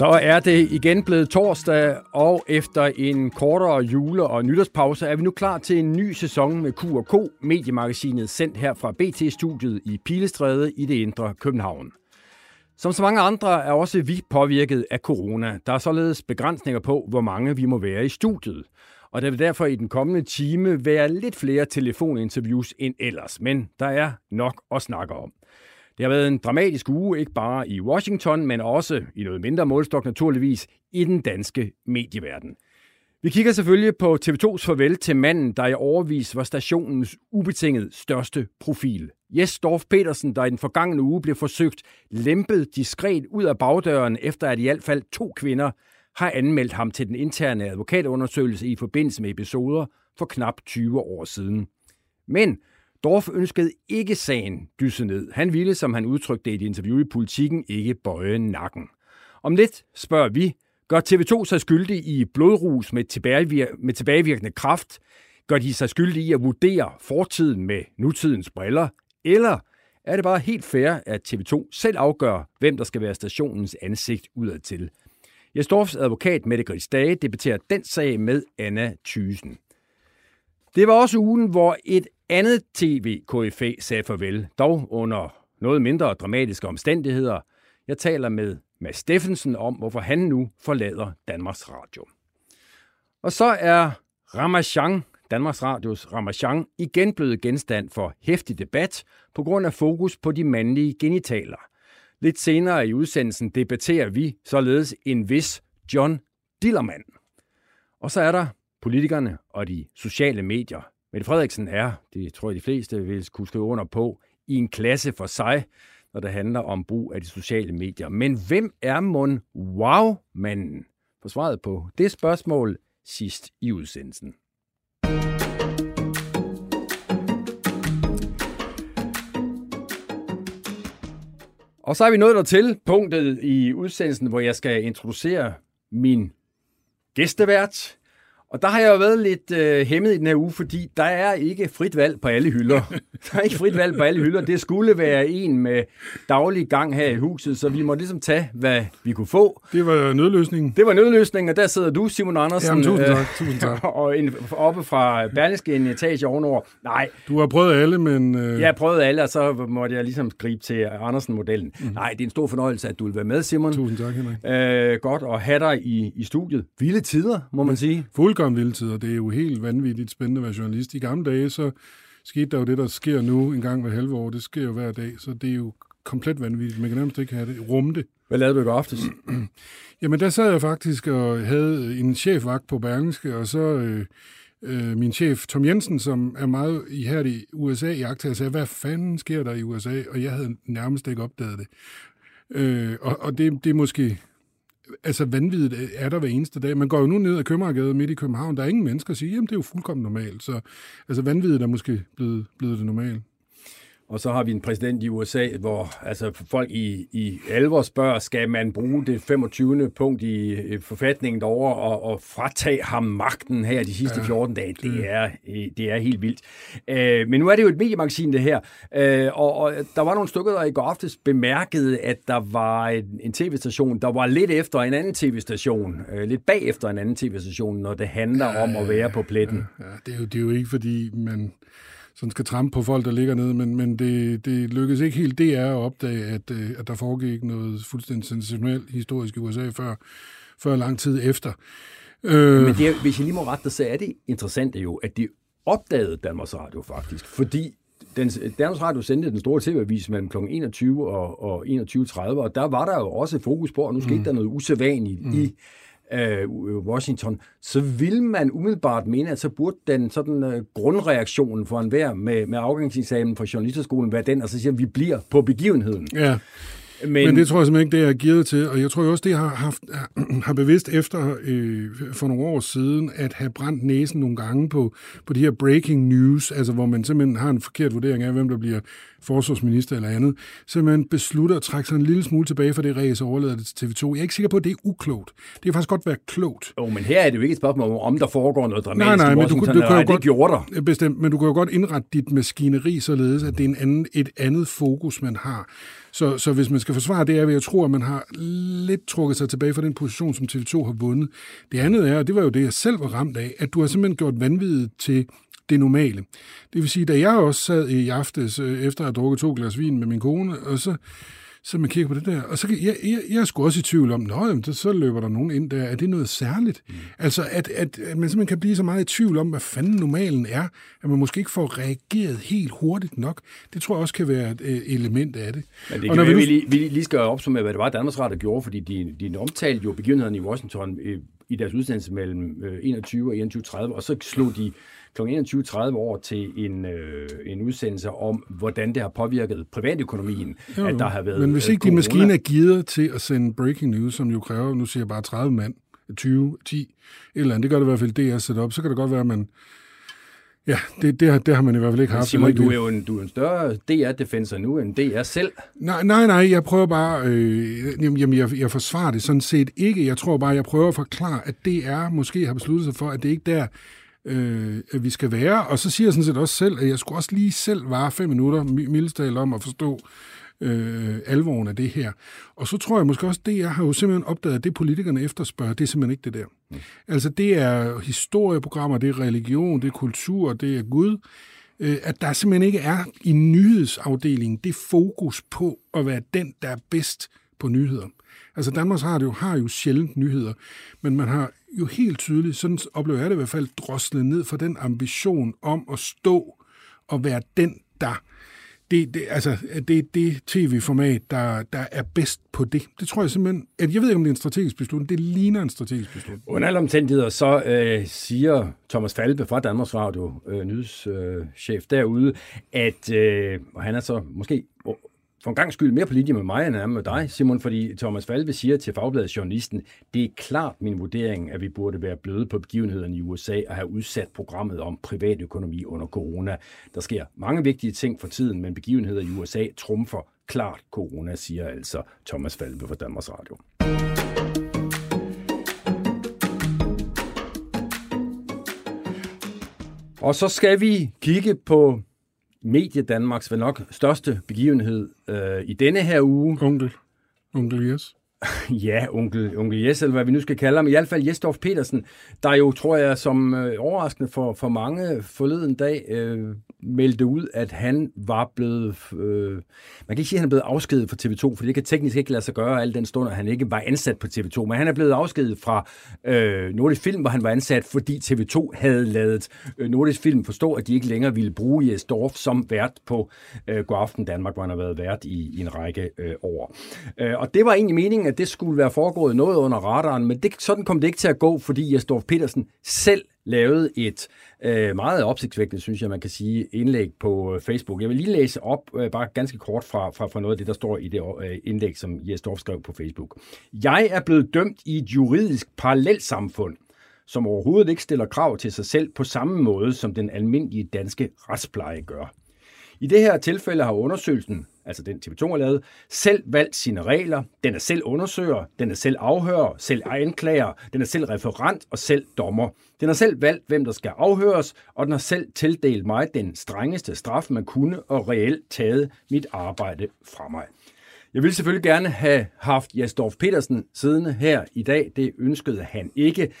Så er det igen blevet torsdag, og efter en kortere jule- og nytårspause er vi nu klar til en ny sæson med Q&K, mediemagasinet sendt her fra BT-studiet i Pilestræde i det indre København. Som så mange andre er også vi påvirket af corona. Der er således begrænsninger på, hvor mange vi må være i studiet. Og der vil derfor i den kommende time være lidt flere telefoninterviews end ellers, men der er nok at snakke om. Det har været en dramatisk uge, ikke bare i Washington, men også i noget mindre målstok naturligvis i den danske medieverden. Vi kigger selvfølgelig på TV2's farvel til manden, der i overvis var stationens ubetinget største profil. Jes Dorf Petersen, der i den forgangne uge blev forsøgt lempet diskret ud af bagdøren, efter at i hvert fald to kvinder har anmeldt ham til den interne advokatundersøgelse i forbindelse med episoder for knap 20 år siden. Men Dorf ønskede ikke sagen dysset ned. Han ville, som han udtrykte i et interview i Politiken, ikke bøje nakken. Om lidt spørger vi, gør TV2 sig skyldig i blodrus med, tilbagevir- med tilbagevirkende kraft? Gør de sig skyldige i at vurdere fortiden med nutidens briller? Eller er det bare helt fair, at TV2 selv afgør, hvem der skal være stationens ansigt udadtil? Jesdorfs advokat Mette Gris Dage debatterer den sag med Anna Thysen. Det var også ugen, hvor et andet tv-KFA sagde farvel, dog under noget mindre dramatiske omstændigheder. Jeg taler med Mads Steffensen om, hvorfor han nu forlader Danmarks Radio. Og så er Ramachan, Danmarks Radios Ramachan, igen blevet genstand for hæftig debat på grund af fokus på de mandlige genitaler. Lidt senere i udsendelsen debatterer vi således en vis John Dillermand. Og så er der politikerne og de sociale medier. Mette Frederiksen er, det tror jeg de fleste vil kunne skrive under på, i en klasse for sig, når det handler om brug af de sociale medier. Men hvem er mon wow-manden? For svaret på det spørgsmål sidst i udsendelsen. Og så er vi nået dertil, punktet i udsendelsen, hvor jeg skal introducere min gæstevært, og der har jeg jo været lidt øh, hæmmet i den her uge, fordi der er ikke frit valg på alle hylder. Der er ikke frit valg på alle hylder. Det skulle være en med daglig gang her i huset, så vi må ligesom tage, hvad vi kunne få. Det var nødløsningen. Det var nødløsningen, og der sidder du, Simon Andersen. Jamen, tusind tak. Tusind tak. og en, oppe fra Berlingske en etage ovenover. Nej. Du har prøvet alle, men... Øh... Jeg har prøvet alle, og så måtte jeg ligesom gribe til Andersen-modellen. Mm. Nej, det er en stor fornøjelse, at du vil være med, Simon. Tusind tak, Henrik. Øh, godt at have dig i, i studiet. Vilde tider, må man sige. Fuldkommen vilde tider. Det er jo helt vanvittigt spændende at være journalist. I gamle dage, så skete der jo det, der sker nu en gang hver halve år. Det sker jo hver dag, så det er jo komplet vanvittigt. Man kan nærmest ikke have det. Rumme det. Hvad lavede du i går aftes? Jamen, der sad jeg faktisk og havde en chefvagt på Berlingske, og så øh, øh, min chef Tom Jensen, som er meget ihærdig i USA i akta, sagde, hvad fanden sker der i USA? Og jeg havde nærmest ikke opdaget det. Øh, og og det, det er måske altså vanvittigt er der hver eneste dag. Man går jo nu ned ad Købmagergade midt i København, der er ingen mennesker, der siger, jamen det er jo fuldkommen normalt. Så altså vanvittigt er måske blevet, blevet det normale. Og så har vi en præsident i USA, hvor altså, folk i, i alvor spørger, skal man bruge det 25. punkt i forfatningen derovre og, og fratage ham magten her de sidste 14 dage. Det er, det er helt vildt. Øh, men nu er det jo et mediemagasin, det her. Øh, og, og der var nogle stykker, der i går aftes bemærkede, at der var en, en tv-station, der var lidt efter en anden tv-station. Øh, lidt bagefter en anden tv-station, når det handler ja, om at være på pletten. Ja, ja, det, er jo, det er jo ikke, fordi man sådan skal trampe på folk, der ligger nede, men, men det, det lykkedes ikke helt DR at opdage, at, øh, at der foregik noget fuldstændig sensationelt historisk i USA før, før lang tid efter. Øh, men det er, hvis jeg lige må rette dig, så er det interessant jo, at de opdagede Danmarks Radio faktisk, fordi den, Danmarks Radio sendte den store tv-avis mellem kl. 21 og, og 21.30, og der var der jo også fokus på, at nu skete mm. der noget usædvanligt mm. i øh, Washington, så vil man umiddelbart mene, at så burde den sådan øh, grundreaktionen for enhver med, med afgangseksamen fra journalisterskolen være den, og så siger at vi bliver på begivenheden. Ja. Men, men det tror jeg simpelthen ikke, det er gearet til. Og jeg tror også, det har, haft, har bevidst efter øh, for nogle år siden, at have brændt næsen nogle gange på, på de her breaking news, altså hvor man simpelthen har en forkert vurdering af, hvem der bliver forsvarsminister eller andet, så man beslutter at trække sig en lille smule tilbage fra det race og overlader det til TV2. Jeg er ikke sikker på, at det er uklogt. Det kan faktisk godt være klogt. Jo, men her er det jo ikke et spørgsmål om, der foregår noget dramatisk nej, nej, men du, du, du kan jo godt, gjorde der. Bestemt, men du kan jo godt indrette dit maskineri således, at det er en anden, et andet fokus, man har. Så, så hvis man skal forsvare det, er ved at tro, at man har lidt trukket sig tilbage fra den position, som TV2 har vundet. Det andet er, og det var jo det, jeg selv var ramt af, at du har simpelthen gjort vanvittigt til det normale. Det vil sige, da jeg også sad i aftes, øh, efter at have drukket to glas vin med min kone, og så så man kigger på det der, og så jeg, jeg, jeg er sgu også i tvivl om, at så, så løber der nogen ind der. Er det noget særligt? Mm. Altså, at, at, at man simpelthen kan blive så meget i tvivl om, hvad fanden normalen er, at man måske ikke får reageret helt hurtigt nok. Det tror jeg også kan være et øh, element af det. Men det kan og når vi, vi, lige, vi lige skal opsummere, hvad det var, Danmarks Radio gjorde, fordi de, de omtalte jo begivenhederne i Washington i, i deres udsendelse mellem 21 og 21.30, og så slog de kl. 21.30 over til en, øh, en udsendelse om, hvordan det har påvirket privatøkonomien, jo, at der har været Men hvis ikke din maskine er gearet til at sende breaking news, som jo kræver, nu siger jeg bare 30 mand, 20, 10, et eller andet, det gør det i hvert fald det, jeg sætter op, så kan det godt være, at man Ja, det, det, har, det har man i hvert fald ikke haft. Simon, du er jo en, du er en større DR-defensor nu end DR selv. Nej, nej, nej, jeg prøver bare, øh, jamen, jeg, jeg forsvarer det sådan set ikke. Jeg tror bare, jeg prøver at forklare, at DR måske har besluttet sig for, at det ikke der, øh, at vi skal være. Og så siger jeg sådan set også selv, at jeg skulle også lige selv vare fem minutter, mildestal om at forstå øh, alvoren af det her. Og så tror jeg måske også, det jeg har jo simpelthen opdaget, at det politikerne efterspørger, det er simpelthen ikke det der. Mm. Altså det er historieprogrammer, det er religion, det er kultur, det er Gud. Øh, at der simpelthen ikke er i nyhedsafdelingen det fokus på at være den, der er bedst på nyheder. Altså Danmarks Radio har jo sjældent nyheder, men man har jo helt tydeligt, sådan oplever jeg det i hvert fald, droslet ned for den ambition om at stå og være den, der det, det, altså, det er det tv-format, der, der er bedst på det. Det tror jeg simpelthen, at jeg ved ikke, om det er en strategisk beslutning. Det ligner en strategisk beslutning. Under alle omstændigheder, så øh, siger Thomas Falbe fra Danmarks Radio, øh, nyhedschef øh, derude, at øh, og han er så måske for en gang skyld mere på linje med mig, end er med dig, Simon, fordi Thomas Falve siger til Fagbladet Journalisten, det er klart min vurdering, at vi burde være bløde på begivenhederne i USA og have udsat programmet om privatøkonomi under corona. Der sker mange vigtige ting for tiden, men begivenheder i USA trumfer klart corona, siger altså Thomas Falve fra Danmarks Radio. Og så skal vi kigge på Medie Danmarks vel nok største begivenhed øh, i denne her uge. Onkel. Onkel Jes. ja, onkel, onkel Jes, eller hvad vi nu skal kalde ham. I hvert fald Jesdorf Petersen, der jo, tror jeg, som øh, overraskende for, for mange forleden dag, øh, meldte ud, at han var blevet... Øh, man kan ikke sige, at han er blevet afskedet fra TV2, for det kan teknisk ikke lade sig gøre al den stund, at han ikke var ansat på TV2. Men han er blevet afskedet fra øh, Nordisk Film, hvor han var ansat, fordi TV2 havde lavet øh, Nordisk Film forstå, at de ikke længere ville bruge Jes Dorf som vært på øh, Godaften Danmark, hvor han har været vært i, i en række øh, år. Øh, og det var egentlig meningen, at det skulle være foregået noget under radaren, men det, sådan kom det ikke til at gå, fordi Jes Dorf Petersen selv lavet et øh, meget opsigtsvækkende, synes jeg, man kan sige, indlæg på øh, Facebook. Jeg vil lige læse op, øh, bare ganske kort fra, fra, fra noget af det, der står i det øh, indlæg, som Jes Dorf skrev på Facebook. Jeg er blevet dømt i et juridisk parallelsamfund, som overhovedet ikke stiller krav til sig selv på samme måde, som den almindelige danske retspleje gør. I det her tilfælde har undersøgelsen altså den TV2 har lavet, selv valgt sine regler. Den er selv undersøger, den er selv afhører, selv anklager, den er selv referent og selv dommer. Den har selv valgt, hvem der skal afhøres, og den har selv tildelt mig den strengeste straf, man kunne, og reelt taget mit arbejde fra mig. Jeg ville selvfølgelig gerne have haft Jasdorf Petersen siddende her i dag. Det ønskede han ikke.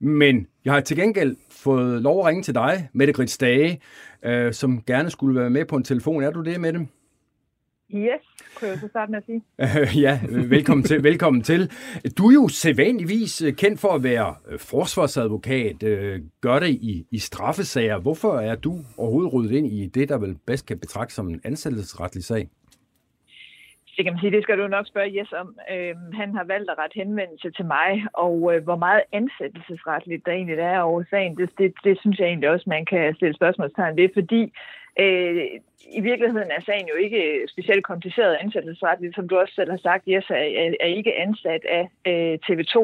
Men jeg har til gengæld fået lov at ringe til dig, Mette Grits Dage, øh, som gerne skulle være med på en telefon. Er du det, Mette? Yes, kunne jeg så starte med at sige. ja, velkommen til. velkommen til. Du er jo sædvanligvis øh, kendt for at være øh, forsvarsadvokat, øh, gør det i, i straffesager. Hvorfor er du overhovedet ryddet ind i det, der vel bedst kan betragtes som en ansættelsesretlig sag? Det kan man sige, det skal du nok spørge Jes om. Øh, han har valgt at rette henvendelse til mig, og øh, hvor meget ansættelsesretligt der egentlig er over sagen, det, det, det synes jeg egentlig også, man kan stille spørgsmålstegn ved, fordi øh, i virkeligheden er sagen jo ikke øh, specielt kompliceret ansættelsesretligt, som du også selv har sagt, Jes er, er, er ikke ansat af øh, TV2.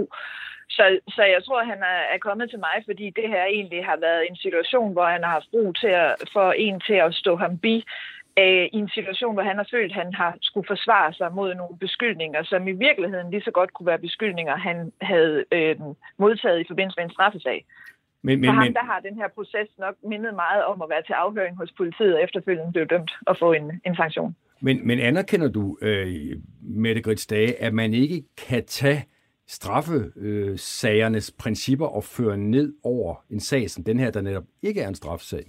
Så, så jeg tror, at han er, er kommet til mig, fordi det her egentlig har været en situation, hvor han har haft brug til at, for en til at stå ham bi øh, i en situation, hvor han har følt, at han har skulle forsvare sig mod nogle beskyldninger, som i virkeligheden lige så godt kunne være beskyldninger, han havde øh, modtaget i forbindelse med en straffesag. Men, men, For ham, der har den her proces nok mindet meget om at være til afhøring hos politiet, og efterfølgende blev dømt og få en, en sanktion. Men, men anerkender du, øh, Mette Grits Dage, at man ikke kan tage straffesagernes øh, principper og føre ned over en sag som den her, der netop ikke er en straffesag?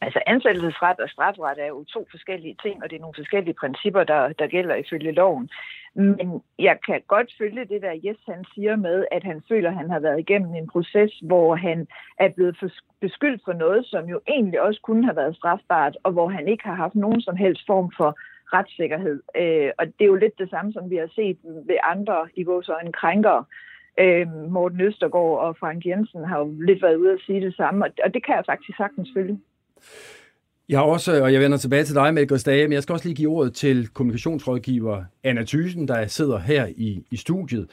Altså ansættelsesret og strafret er jo to forskellige ting, og det er nogle forskellige principper, der, der gælder ifølge loven. Men jeg kan godt følge det der Jes han siger med, at han føler, at han har været igennem en proces, hvor han er blevet beskyldt for noget, som jo egentlig også kunne have været strafbart, og hvor han ikke har haft nogen som helst form for retssikkerhed. Øh, og det er jo lidt det samme, som vi har set ved andre i vores øjne krænkere. Øh, Morten Østergaard og Frank Jensen har jo lidt været ude at sige det samme, og det kan jeg faktisk sagtens følge. Jeg har også, og jeg vender tilbage til dig, Melker Stage, men jeg skal også lige give ordet til kommunikationsrådgiver Anna Thysen, der sidder her i, i studiet.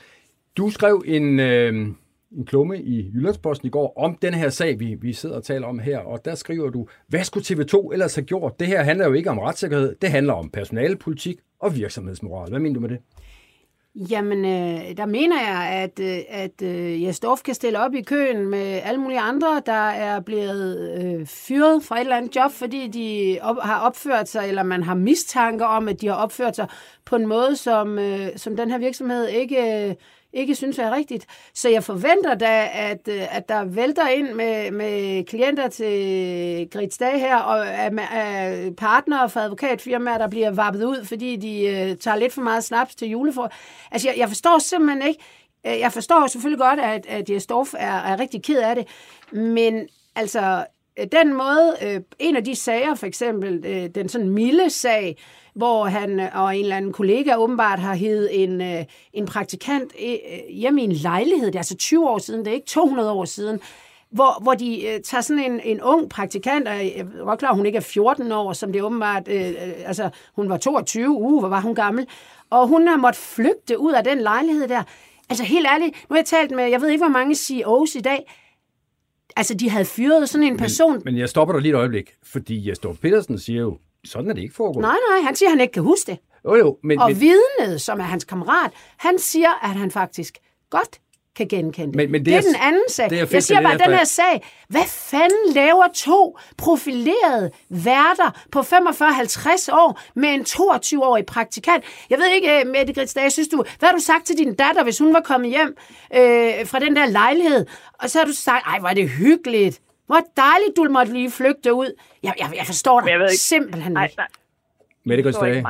Du skrev en, øh, en klumme i Jyllandsposten i går om den her sag, vi, vi sidder og taler om her, og der skriver du, hvad skulle TV2 ellers have gjort? Det her handler jo ikke om retssikkerhed, det handler om personalepolitik og virksomhedsmoral. Hvad mener du med det? Jamen, øh, der mener jeg, at, øh, at øh, Jesdorf kan stille op i køen med alle mulige andre, der er blevet øh, fyret fra et eller andet job, fordi de op, har opført sig, eller man har mistanke om, at de har opført sig på en måde, som, øh, som den her virksomhed ikke... Øh, ikke synes er rigtigt. Så jeg forventer da, at, øh, at der vælter ind med, med klienter til Grits Dag her, og at partnere fra advokatfirmaer, der bliver vappet ud, fordi de uh, tager lidt for meget snaps til julefor. Altså, jeg, jeg forstår simpelthen ikke, øh, jeg forstår selvfølgelig godt, at, at Jesdorf er, er rigtig ked af det, men altså, den måde, øh, en af de sager, for eksempel øh, den sådan milde sag, hvor han og en eller anden kollega åbenbart har heddet en, øh, en praktikant øh, hjemme i en lejlighed. Det er altså 20 år siden, det er ikke 200 år siden hvor, hvor de øh, tager sådan en, en ung praktikant, og jeg er godt klar, hun ikke er 14 år, som det åbenbart, øh, altså hun var 22 uge, hvor var hun gammel, og hun har måttet flygte ud af den lejlighed der. Altså helt ærligt, nu har jeg talt med, jeg ved ikke, hvor mange CEOs i dag, altså de havde fyret sådan en person. Men, men jeg stopper dig lige et øjeblik, fordi Jesper Petersen siger jo, sådan er det ikke foregået. Nej, nej, han siger, at han ikke kan huske det. Jo, jo, men, og men... vidnet, som er hans kammerat, han siger, at han faktisk godt kan genkende det. Men, men det, det er den anden sag. Det er jeg siger bare, den her sag, hvad fanden laver to profilerede værter på 45-50 år med en 22-årig praktikant? Jeg ved ikke, øh, Mette Gritsdag, synes du, hvad har du sagt til din datter, hvis hun var kommet hjem øh, fra den der lejlighed? Og så har du sagt, ej, hvor er det hyggeligt. Hvor dejligt, du måtte lige flygte ud. Jeg, jeg, jeg forstår dig jeg ved ikke. simpelthen ikke. Nej, nej. Mette Gritsdag.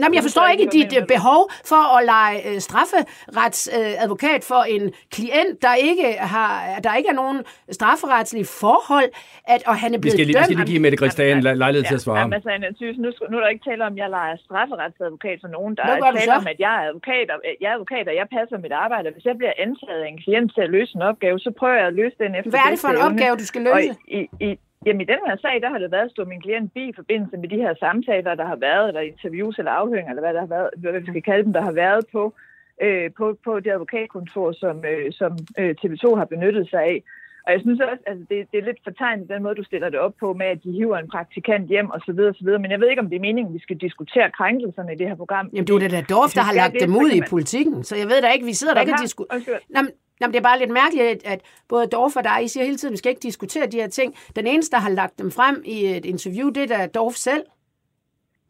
Nej, men jeg forstår ikke dit behov for at lege øh, strafferetsadvokat for en klient, der ikke har, der ikke er nogen strafferetslige forhold, at, og han er blevet vi skal lige, dømt. Vi skal lige give Mette Christian lejlighed ja, til at svare. Ja, altså, jeg synes, nu, nu er der ikke tale om, at jeg leger strafferetsadvokat for nogen. Der er tale om, at jeg er advokat, og jeg er advokat, og jeg passer mit arbejde. Hvis jeg bliver ansat af en klient til at løse en opgave, så prøver jeg at løse den efter Hvad er det for en opgave, du skal løse? Og i, i, Jamen i den her sag, der har det været at stå min klient bi i forbindelse med de her samtaler, der har været, eller interviews eller afhøringer, eller hvad, der har været, hvad vi skal kalde dem, der har været på, øh, på, på det advokatkontor, som, øh, som øh, TV2 har benyttet sig af. Og jeg synes også, at altså, det, det er lidt fortegnet den måde, du stiller det op på, med at de hiver en praktikant hjem og så videre, og så videre. Men jeg ved ikke, om det er meningen, vi skal diskutere krænkelserne i det her program. Jamen, du er da Dorf, der har lagt dem ud i politikken, så jeg ved da ikke, vi sidder der ikke og diskuterer. Jamen, det er bare lidt mærkeligt, at både Dorf og dig, I siger hele tiden, at vi skal ikke diskutere de her ting. Den eneste, der har lagt dem frem i et interview, det er da Dorf selv.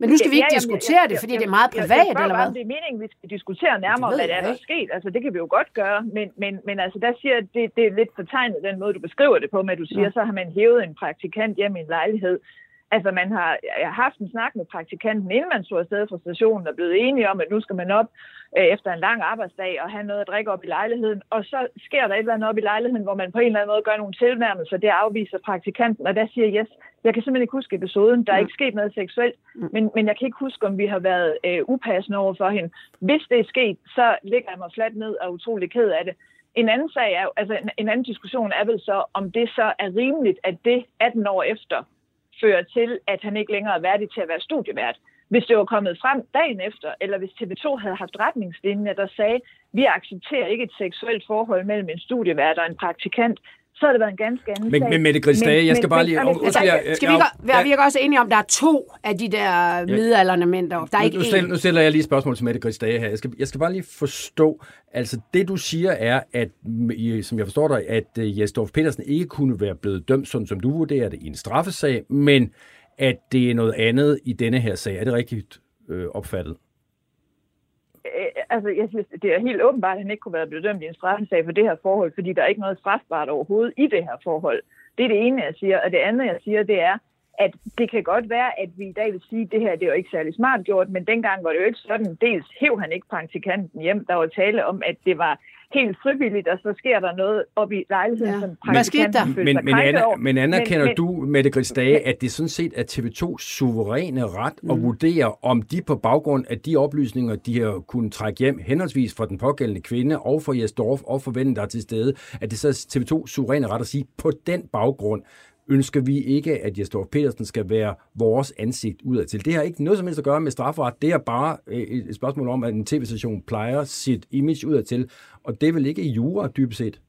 Men nu skal vi ikke ja, diskutere jeg, det, fordi jeg, det er meget privat, jeg, jeg eller hvad? det er meningen, vi skal diskutere nærmere, hvad der er, der er sket. Altså, det kan vi jo godt gøre, men, men, men altså, der siger det, det er lidt fortegnet, den måde, du beskriver det på, med at du siger, ja. så har man hævet en praktikant hjem i en lejlighed. Altså, man har haft en snak med praktikanten, inden man så afsted fra stationen, og blevet enige om, at nu skal man op øh, efter en lang arbejdsdag og have noget at drikke op i lejligheden. Og så sker der et eller andet op i lejligheden, hvor man på en eller anden måde gør nogle tilnærmelser. Det afviser praktikanten, og der siger Yes, jeg kan simpelthen ikke huske episoden. Der er ikke sket noget seksuelt, men, men jeg kan ikke huske, om vi har været øh, upassende over for hende. Hvis det er sket, så ligger jeg mig fladt ned og er utrolig ked af det. En anden sag er, altså en, en anden diskussion er vel så, om det så er rimeligt, at det 18 år efter fører til, at han ikke længere er værdig til at være studievært. Hvis det var kommet frem dagen efter, eller hvis TV2 havde haft retningslinjer, der sagde, vi accepterer ikke et seksuelt forhold mellem en studievært og en praktikant, så har det været en ganske anden men, sag. Men Mette Grisdage, jeg skal men, bare lige... men, undskyld, jeg- Altså, Skal vi, ikke, vi er også enige om, at der er to af de der midalderne mænd deroppe. Der er Nu- ikke nu, stiller, nu stiller jeg lige spørgsmål til Mette Grisdage her. Jeg skal, jeg skal bare lige forstå, altså det du siger er, at som jeg forstår dig, at uh, Jesdorf Petersen ikke kunne være blevet dømt, sådan som du vurderer det, i en straffesag, men at det er noget andet i denne her sag. Er det rigtigt øh, opfattet? Øh, altså, jeg synes, det er helt åbenbart, at han ikke kunne være blevet dømt i en straffesag for det her forhold, fordi der er ikke noget strafbart overhovedet i det her forhold. Det er det ene, jeg siger. Og det andet, jeg siger, det er, at det kan godt være, at vi i dag vil sige, at det her det er jo ikke særlig smart gjort, men dengang var det jo ikke sådan. Dels hæv han ikke praktikanten hjem. Der var tale om, at det var helt frivilligt, og så sker der noget op i lejligheden, Ja. som Hvad skete der? praktikanten Men, men, Anna, over. men anerkender men, du, Mette Grisdage, at det sådan set er TV2's suveræne ret at vurdere, om de på baggrund af de oplysninger, de har kunnet trække hjem, henholdsvis fra den pågældende kvinde og fra Jesdorf og for vennen, der er til stede, at det så er TV2's suveræne ret at sige, på den baggrund ønsker vi ikke, at Jesper Petersen skal være vores ansigt udadtil. Det har ikke noget som helst at gøre med strafferet. Det er bare øh, et spørgsmål om, at en tv-station plejer sit image udadtil, og det er vel ikke i jura dybest set.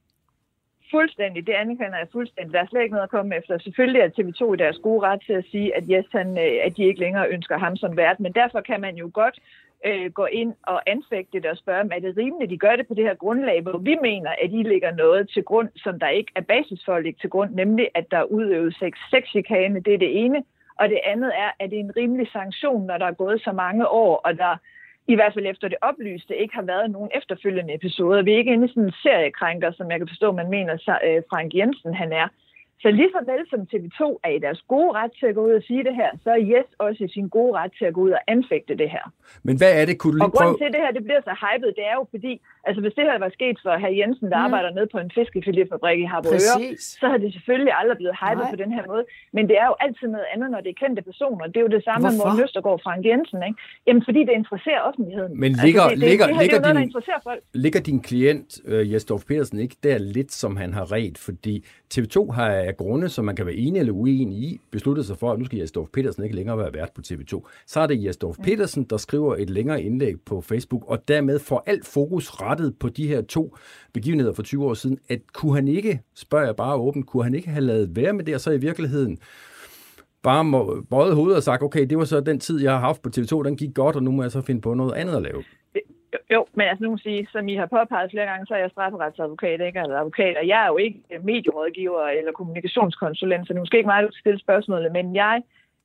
Fuldstændig, det anerkender jeg fuldstændig. Der er slet ikke noget at komme efter. Selvfølgelig er TV2 i deres gode ret til at sige, at, yes, han, øh, at de ikke længere ønsker ham som vært, men derfor kan man jo godt øh, går ind og anfægte det og spørger om er det rimeligt, at de gør det på det her grundlag, hvor vi mener, at I lægger noget til grund, som der ikke er basis for at lægge til grund, nemlig at der er udøvet sex, sexchikane, det er det ene, og det andet er, at det er en rimelig sanktion, når der er gået så mange år, og der i hvert fald efter det oplyste, ikke har været nogen efterfølgende episoder. Vi er ikke inde i sådan en seriekrænker, som jeg kan forstå, man mener, øh, Frank Jensen han er. Så lige så vel som TV2 er i deres gode ret til at gå ud og sige det her, så er Yes også i sin gode ret til at gå ud og anfægte det her. Men hvad er det? Kunne du Og lige prøve... grunden til, at det her det bliver så hypet, det er jo fordi, altså hvis det her var sket for herr Jensen, der mm. arbejder nede på en fiskefiletfabrik i Harboøre, så har det selvfølgelig aldrig blevet hypet Nej. på den her måde. Men det er jo altid noget andet, når det er kendte personer. Det er jo det samme med? Morten Østergaard og Frank Jensen. Ikke? Jamen fordi det interesserer offentligheden. Men ligger- altså, det, det, ligger- det, her, ligger det noget, der din- interesserer folk. Ligger din klient, øh, Jesdorf Petersen, ikke der lidt, som han har ret? Fordi TV2 har af grunde, som man kan være enig eller uenig i, besluttet sig for, at nu skal Jesdorf Petersen ikke længere være vært på TV2. Så er det Jesdorf Petersen, der skriver et længere indlæg på Facebook, og dermed får alt fokus rettet på de her to begivenheder for 20 år siden, at kunne han ikke, spørger jeg bare åbent, kunne han ikke have lavet være med det, og så i virkeligheden bare må, bøjet hovedet og sagt, okay, det var så den tid, jeg har haft på TV2, den gik godt, og nu må jeg så finde på noget andet at lave. Jo, jo, men altså nu sige, som I har påpeget flere gange, så er jeg strafferetsadvokat, ikke? Altså advokat, og jeg er jo ikke medierådgiver eller kommunikationskonsulent, så det er måske ikke mig, du skal stille spørgsmålet, men jeg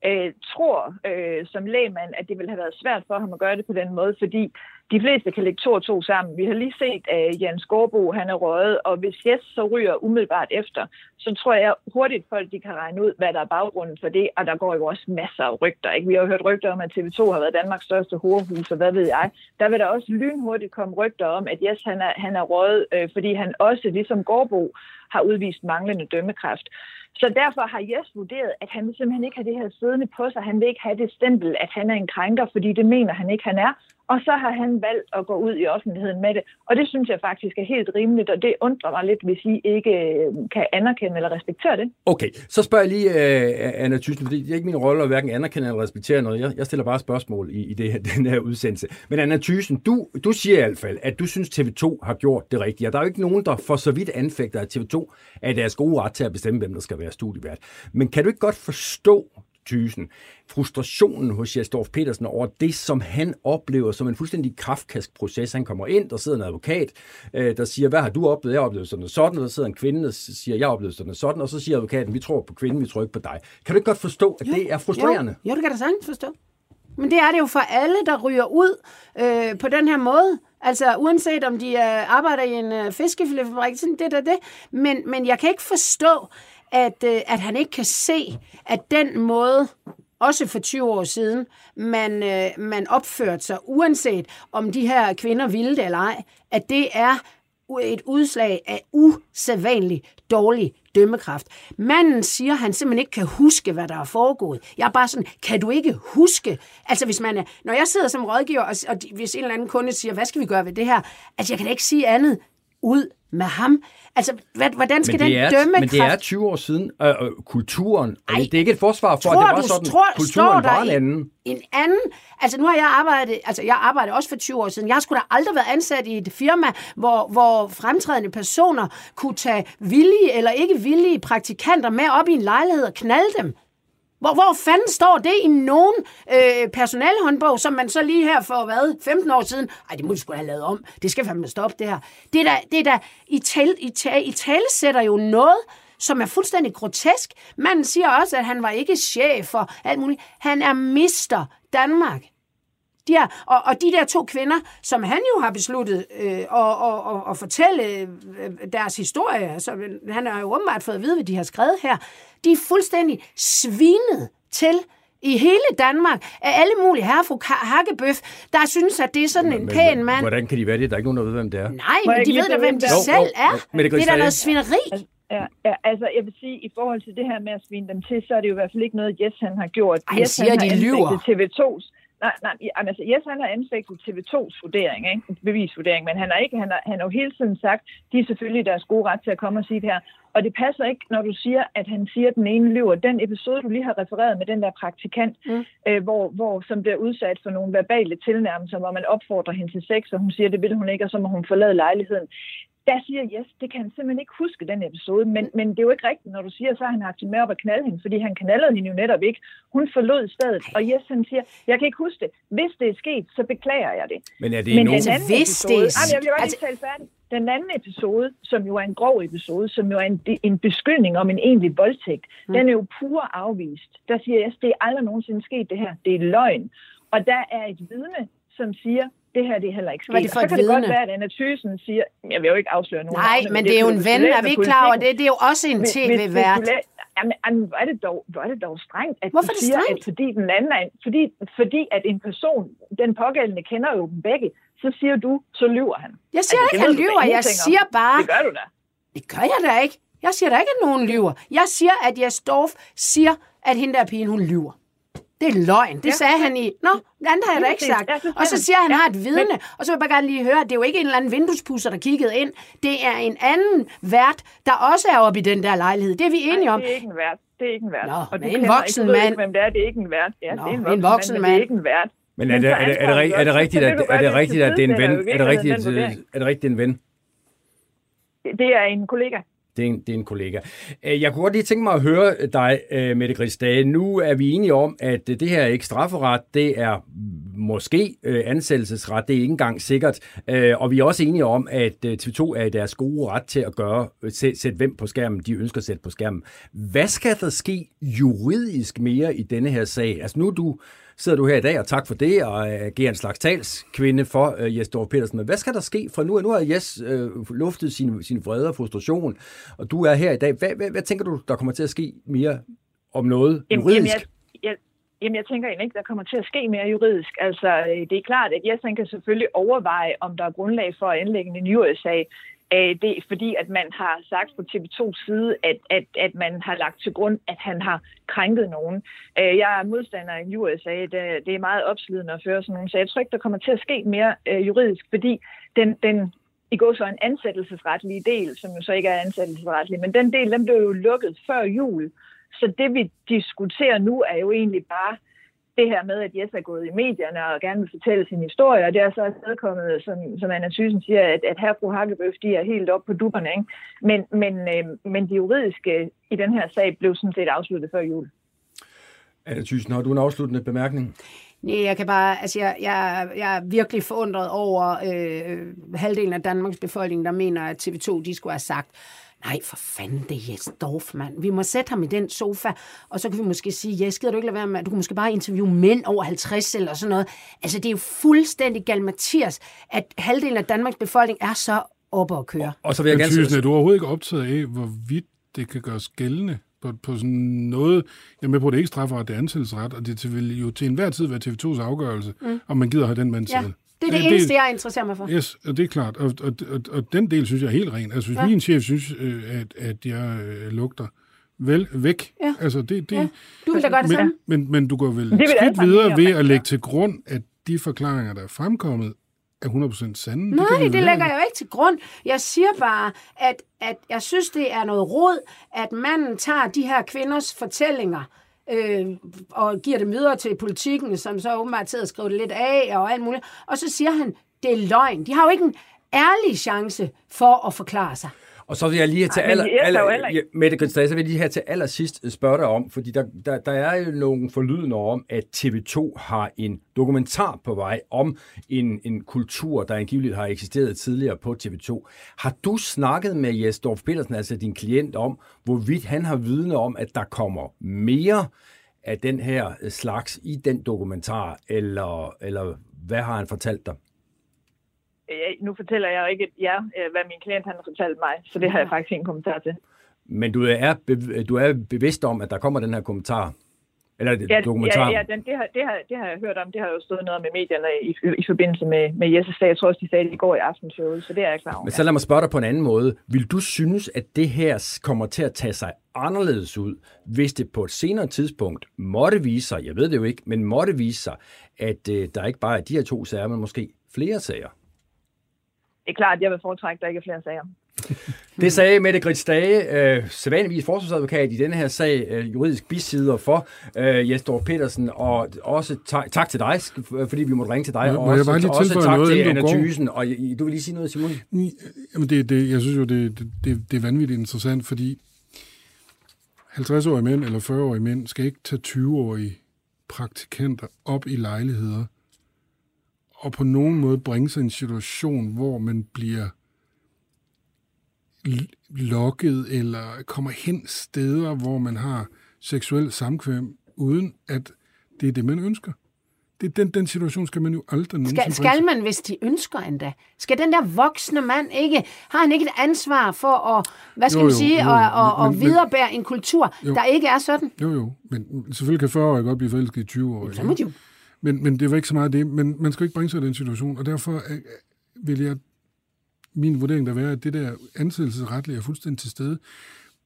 øh, tror øh, som lægmand, at det ville have været svært for ham at gøre det på den måde, fordi de fleste kan lægge to og to sammen. Vi har lige set, at Jan Skorbo, han er røget, og hvis Jes så ryger umiddelbart efter, så tror jeg hurtigt folk, de kan regne ud, hvad der er baggrunden for det, og der går jo også masser af rygter. Ikke? Vi har jo hørt rygter om, at TV2 har været Danmarks største horehus, og hvad ved jeg. Der vil der også lynhurtigt komme rygter om, at Jes, han er, han er røget, øh, fordi han også, ligesom Gårdbo, har udvist manglende dømmekraft. Så derfor har Jes vurderet, at han vil simpelthen ikke have det her siddende på sig. Han vil ikke have det stempel, at han er en krænker, fordi det mener han ikke, han er. Og så har han valgt at gå ud i offentligheden med det. Og det synes jeg faktisk er helt rimeligt, og det undrer mig lidt, hvis I ikke øh, kan anerkende eller respektere det. Okay, så spørger jeg lige uh, Anna Thyssen, fordi det er ikke min rolle at hverken anerkende eller respektere noget. Jeg, jeg stiller bare spørgsmål i, i det her, den her udsendelse. Men Anna Thyssen, du, du siger i hvert fald, at du synes, TV2 har gjort det rigtige. Og der er jo ikke nogen, der for så vidt anfægter, at TV2 er deres gode ret til at bestemme, hvem der skal være studievært. Men kan du ikke godt forstå, Thyssen, frustrationen hos Jesdorf Petersen over det, som han oplever som en fuldstændig kraftkask proces. Han kommer ind, der sidder en advokat, øh, der siger, hvad har du oplevet? Jeg har oplevet sådan og sådan, og der sidder en kvinde, der siger, jeg har oplevet sådan og sådan, og så siger advokaten, vi tror på kvinden, vi tror ikke på dig. Kan du ikke godt forstå, at jo, det er frustrerende? Jo, jo, det kan jeg da sagtens forstå. Men det er det jo for alle, der ryger ud øh, på den her måde. Altså uanset om de øh, arbejder i en øh, fiskefiletfabrik, sådan det der det. Men, men jeg kan ikke forstå, at, øh, at han ikke kan se, at den måde, også for 20 år siden, man, øh, man opførte sig, uanset om de her kvinder ville det eller ej, at det er et udslag af usædvanlig dårlig dømmekraft. Manden siger, at han simpelthen ikke kan huske, hvad der er foregået. Jeg er bare sådan, kan du ikke huske? Altså, hvis man er, når jeg sidder som rådgiver, og, og hvis en eller anden kunde siger, hvad skal vi gøre ved det her? Altså, jeg kan da ikke sige andet ud med ham. Altså, hvad, hvordan skal den er, dømmekraft... Men det er 20 år siden. Øh, øh, kulturen, Ej, det er ikke et forsvar for, tror, at det var du, sådan. Tror, kulturen var en anden. En anden... Altså, nu har jeg arbejdet... Altså, jeg arbejdede også for 20 år siden. Jeg skulle da aldrig været ansat i et firma, hvor, hvor fremtrædende personer kunne tage villige eller ikke villige praktikanter med op i en lejlighed og knalde dem. Hvor, hvor fanden står det i nogen øh, personalhåndbog, som man så lige her for, hvad, 15 år siden, ej, det må vi skulle have lavet om, det skal fandme stoppe det her. Det er da, det er da i, tal, i, tal, i tale sætter jo noget, som er fuldstændig grotesk. Manden siger også, at han var ikke chef for alt muligt. Han er mister Danmark. De her, og, og de der to kvinder, som han jo har besluttet øh, at, at, at, at fortælle øh, øh deres historie, altså, han har jo åbenbart fået at vide, hvad de har skrevet her, de er fuldstændig svinet til i hele Danmark af alle mulige herre fru Hakkebøf, der synes, at det er sådan en pæn mand. Hvordan kan de være det? Der er ikke nogen, der ved, hvem det er. Nej, men de ved da, hvem de jo, selv er. Jo, det, det er da noget svineri. Altså, Ja, ja, altså jeg vil sige, i forhold til det her med at svine dem til, så er det jo i hvert fald ikke noget, Jes han har gjort. Ej, Jes, siger, han har de lyver. TV2's Nej, nej, altså Jes han har anfægtet TV2's vurdering, ikke? bevisvurdering, men han har ikke, han har, han har jo hele tiden sagt, de er selvfølgelig deres gode ret til at komme og sige det her. Og det passer ikke, når du siger, at han siger, at den ene lyver. Den episode, du lige har refereret med den der praktikant, mm. øh, hvor, hvor, som bliver udsat for nogle verbale tilnærmelser, hvor man opfordrer hende til sex, og hun siger, at det vil hun ikke, og så må hun forlade lejligheden der siger Jes, det kan han simpelthen ikke huske, den episode. Men, men det er jo ikke rigtigt, når du siger, så har han haft hende med op at knalde hende, fordi han knaldede hende jo netop ikke. Hun forlod stedet, og Jes han siger, jeg kan ikke huske det. Hvis det er sket, så beklager jeg det. Men er det men nogen... Den anden hvis episode, det... Ej, jeg vil bare lige altså- tale. Den anden episode, som jo er en grov episode, som jo er en, en beskyldning om en egentlig voldtægt, mm. den er jo pur afvist. Der siger jeg, det er aldrig nogensinde sket det her. Det er løgn. Og der er et vidne, som siger, det her det er heller ikke sket. det for så kan vidne? det godt være, at Anna Thysen siger, jeg vil jo ikke afsløre nogen Nej, navne, men det er jo en ven, er vi ikke klar over det? Det er jo også en tv-vært. Jamen, hvor er det dog, hvor er det dog strengt, at Hvorfor du siger, at fordi den anden er, fordi, fordi at en person, den pågældende kender jo dem begge, så siger du, så lyver han. Jeg siger altså, ikke, han lyver. Jeg siger bare... Det gør du da. Det gør jeg da ikke. Jeg siger da ikke, at nogen lyver. Jeg siger, at Jastorf siger, at hende der pigen, hun lyver. Det er løgn. Det ja. sagde han i... Nå, det andet har jeg da ikke sagt. Og så siger han, at han har et vidne. Og så vil jeg bare gerne lige høre, at det er jo ikke en eller anden vinduespusser, der kiggede ind. Det er en anden vært, der også er oppe i den der lejlighed. Det er vi enige om. det er ikke en vært. Det er ikke en vært. Nå, og men en voksen ikke, mand. Ikke, hvem det er, det er ikke en vært. Ja, Nå, det er en voksen, en voksen mand, mand. det er ikke en vært. Men er det, er det, er det, er det rigtigt, at, er det rigtigt, at det er en ven? Er det rigtigt, er det rigtigt, en ven? Det er en kollega. Det er en, det er en kollega. Øh, jeg kunne godt lige tænke mig at høre dig, øh, Mette Grisdage. Nu er vi enige om, at det her er ikke strafferet, det er måske øh, ansættelsesret, det er ikke engang sikkert. Og vi er også enige om, at TV2 er i deres gode ret til at gøre, sætte hvem på skærmen, de ønsker at sætte på skærmen. Hvad skal der ske juridisk mere i denne her sag? Altså nu er du sidder du her i dag, og tak for det, og agerer en slags talskvinde for uh, Jes Dorf Petersen. Men hvad skal der ske fra nu? Nu har Jes uh, luftet sin, sin vrede og frustration, og du er her i dag. Hvad, hvad, hvad tænker du, der kommer til at ske mere om noget juridisk? Jamen, jeg, jeg, Jamen, jeg tænker egentlig ikke, der kommer til at ske mere juridisk. Altså, det er klart, at Jes kan selvfølgelig overveje, om der er grundlag for at anlægge en ny sag Øh, det er fordi, at man har sagt på TV2's side, at, at, at man har lagt til grund, at han har krænket nogen. Øh, jeg er modstander i USA. Det, det er meget opslidende at føre sådan nogle, Så jeg tror ikke, der kommer til at ske mere øh, juridisk, fordi den, den i går så en ansættelsesretlig del, som jo så ikke er ansættelsesretlig, men den del, den blev jo lukket før jul. Så det, vi diskuterer nu, er jo egentlig bare, det her med, at Jes er gået i medierne og gerne vil fortælle sin historie, og det er så afstedkommet, som, som Anna Thyssen siger, at, at her fru Hakkebøf, de er helt op på dupperne. Ikke? Men, men, øh, men de juridiske i den her sag blev sådan set afsluttet før jul. Anna Thyssen, har du en afsluttende bemærkning? Nej, jeg kan bare, altså jeg, jeg, jeg er virkelig forundret over øh, halvdelen af Danmarks befolkning, der mener, at TV2, de skulle have sagt, Nej, for fanden, det er Jes Dorf, mand. Vi må sætte ham i den sofa, og så kan vi måske sige, Jes, gider du ikke lade være med, du kan måske bare interviewe mænd over 50 eller sådan noget. Altså, det er jo fuldstændig galmatiers, at halvdelen af Danmarks befolkning er så oppe at køre. Og, og så vil jeg gerne sige... du er overhovedet ikke optaget af, hvorvidt det kan gøres gældende på, på sådan noget, jeg er med på, at det ikke strafferet, det er ansættelsesret, og det vil jo til enhver tid være TV2's afgørelse, mm. om man gider have den mand til. Ja. Det er det, det eneste, jeg interesserer mig for. Yes, og det er klart. Og, og, og, og den del synes jeg er helt ren. Altså, hvis ja. min chef synes, øh, at, at jeg øh, lugter vel væk, Ja. altså det... det Ja. Du vil da gøre det samme. men, men, men du går vel sammen videre ved at lægge til grund, at de forklaringer, der er fremkommet, er 100% sande. Nej, det, det lægger jeg jo ikke til grund. Jeg siger bare, at, at jeg synes, det er noget råd, at manden tager de her kvinders fortællinger øh, og giver det videre til politikken, som så åbenbart sidder og skriver det lidt af og alt muligt. Og så siger han, det er løgn. De har jo ikke en ærlig chance for at forklare sig. Og så vil jeg lige have til Ej, aller, er aller, ja, Mette Grindsted, så vil jeg lige have til allersidst spørge dig om, fordi der, der, der er jo nogle forlydende om, at TV2 har en dokumentar på vej om en, en kultur, der angiveligt har eksisteret tidligere på TV2. Har du snakket med Jes Dorf Petersen, altså din klient, om, hvorvidt han har vidne om, at der kommer mere af den her slags i den dokumentar, eller, eller hvad har han fortalt dig? Øh, Nu fortæller jeg jo ikke jer, øh, hvad min klient han har fortalt mig, så det har jeg faktisk ingen kommentar til. Men du er, du er bevidst om, at der kommer den her kommentar? Eller Ja, dokumentar? ja, ja den, det, har, det, har, det har jeg hørt om. Det har jo stået noget med medierne i, i forbindelse med, med Jesses sag. Jeg tror også, de sagde det i går i aftenshowet, så det er jeg klar over. Men så lad mig spørge dig på en anden måde. Vil du synes, at det her kommer til at tage sig anderledes ud, hvis det på et senere tidspunkt måtte vise sig, jeg ved det jo ikke, men måtte vise sig, at øh, der ikke bare er de her to sager, men måske flere sager? Det er klart, at jeg vil foretrække, at der ikke er flere sager. Det sagde Mette Grits Dage, øh, sædvanligvis forsvarsadvokat i denne her sag, øh, juridisk bisider for øh, Jesper Petersen, og også tak, tak til dig, sk- fordi vi måtte ringe til dig, Må- og må jeg også, bare lige også tak noget, til Anna? Thysen. Og I- du vil lige sige noget, Simon? Jamen det, det, jeg synes jo, det, det, det, det er vanvittigt interessant, fordi 50-årige mænd eller 40-årige mænd skal ikke tage 20-årige praktikanter op i lejligheder og på nogen måde bringe sig i en situation, hvor man bliver lokket eller kommer hen steder, hvor man har seksuel samkvem, uden at det er det, man ønsker. Det, den, den situation skal man jo aldrig nogensinde Skal, skal man, hvis de ønsker endda? Skal den der voksne mand ikke, har han ikke et ansvar for at, hvad skal Jo, man jo, sige, jo, at, at, men- at men- viderebære en kultur, Jo. der ikke er sådan? Jo, jo, men selvfølgelig kan 40-årige godt blive forelsket i 20-årige. Så må de jo. Men, men det var ikke så meget det. Men man skal jo ikke bringe sig i den situation, og derfor øh, vil jeg min vurdering der være, at det der ansættelsesretlige er fuldstændig til stede.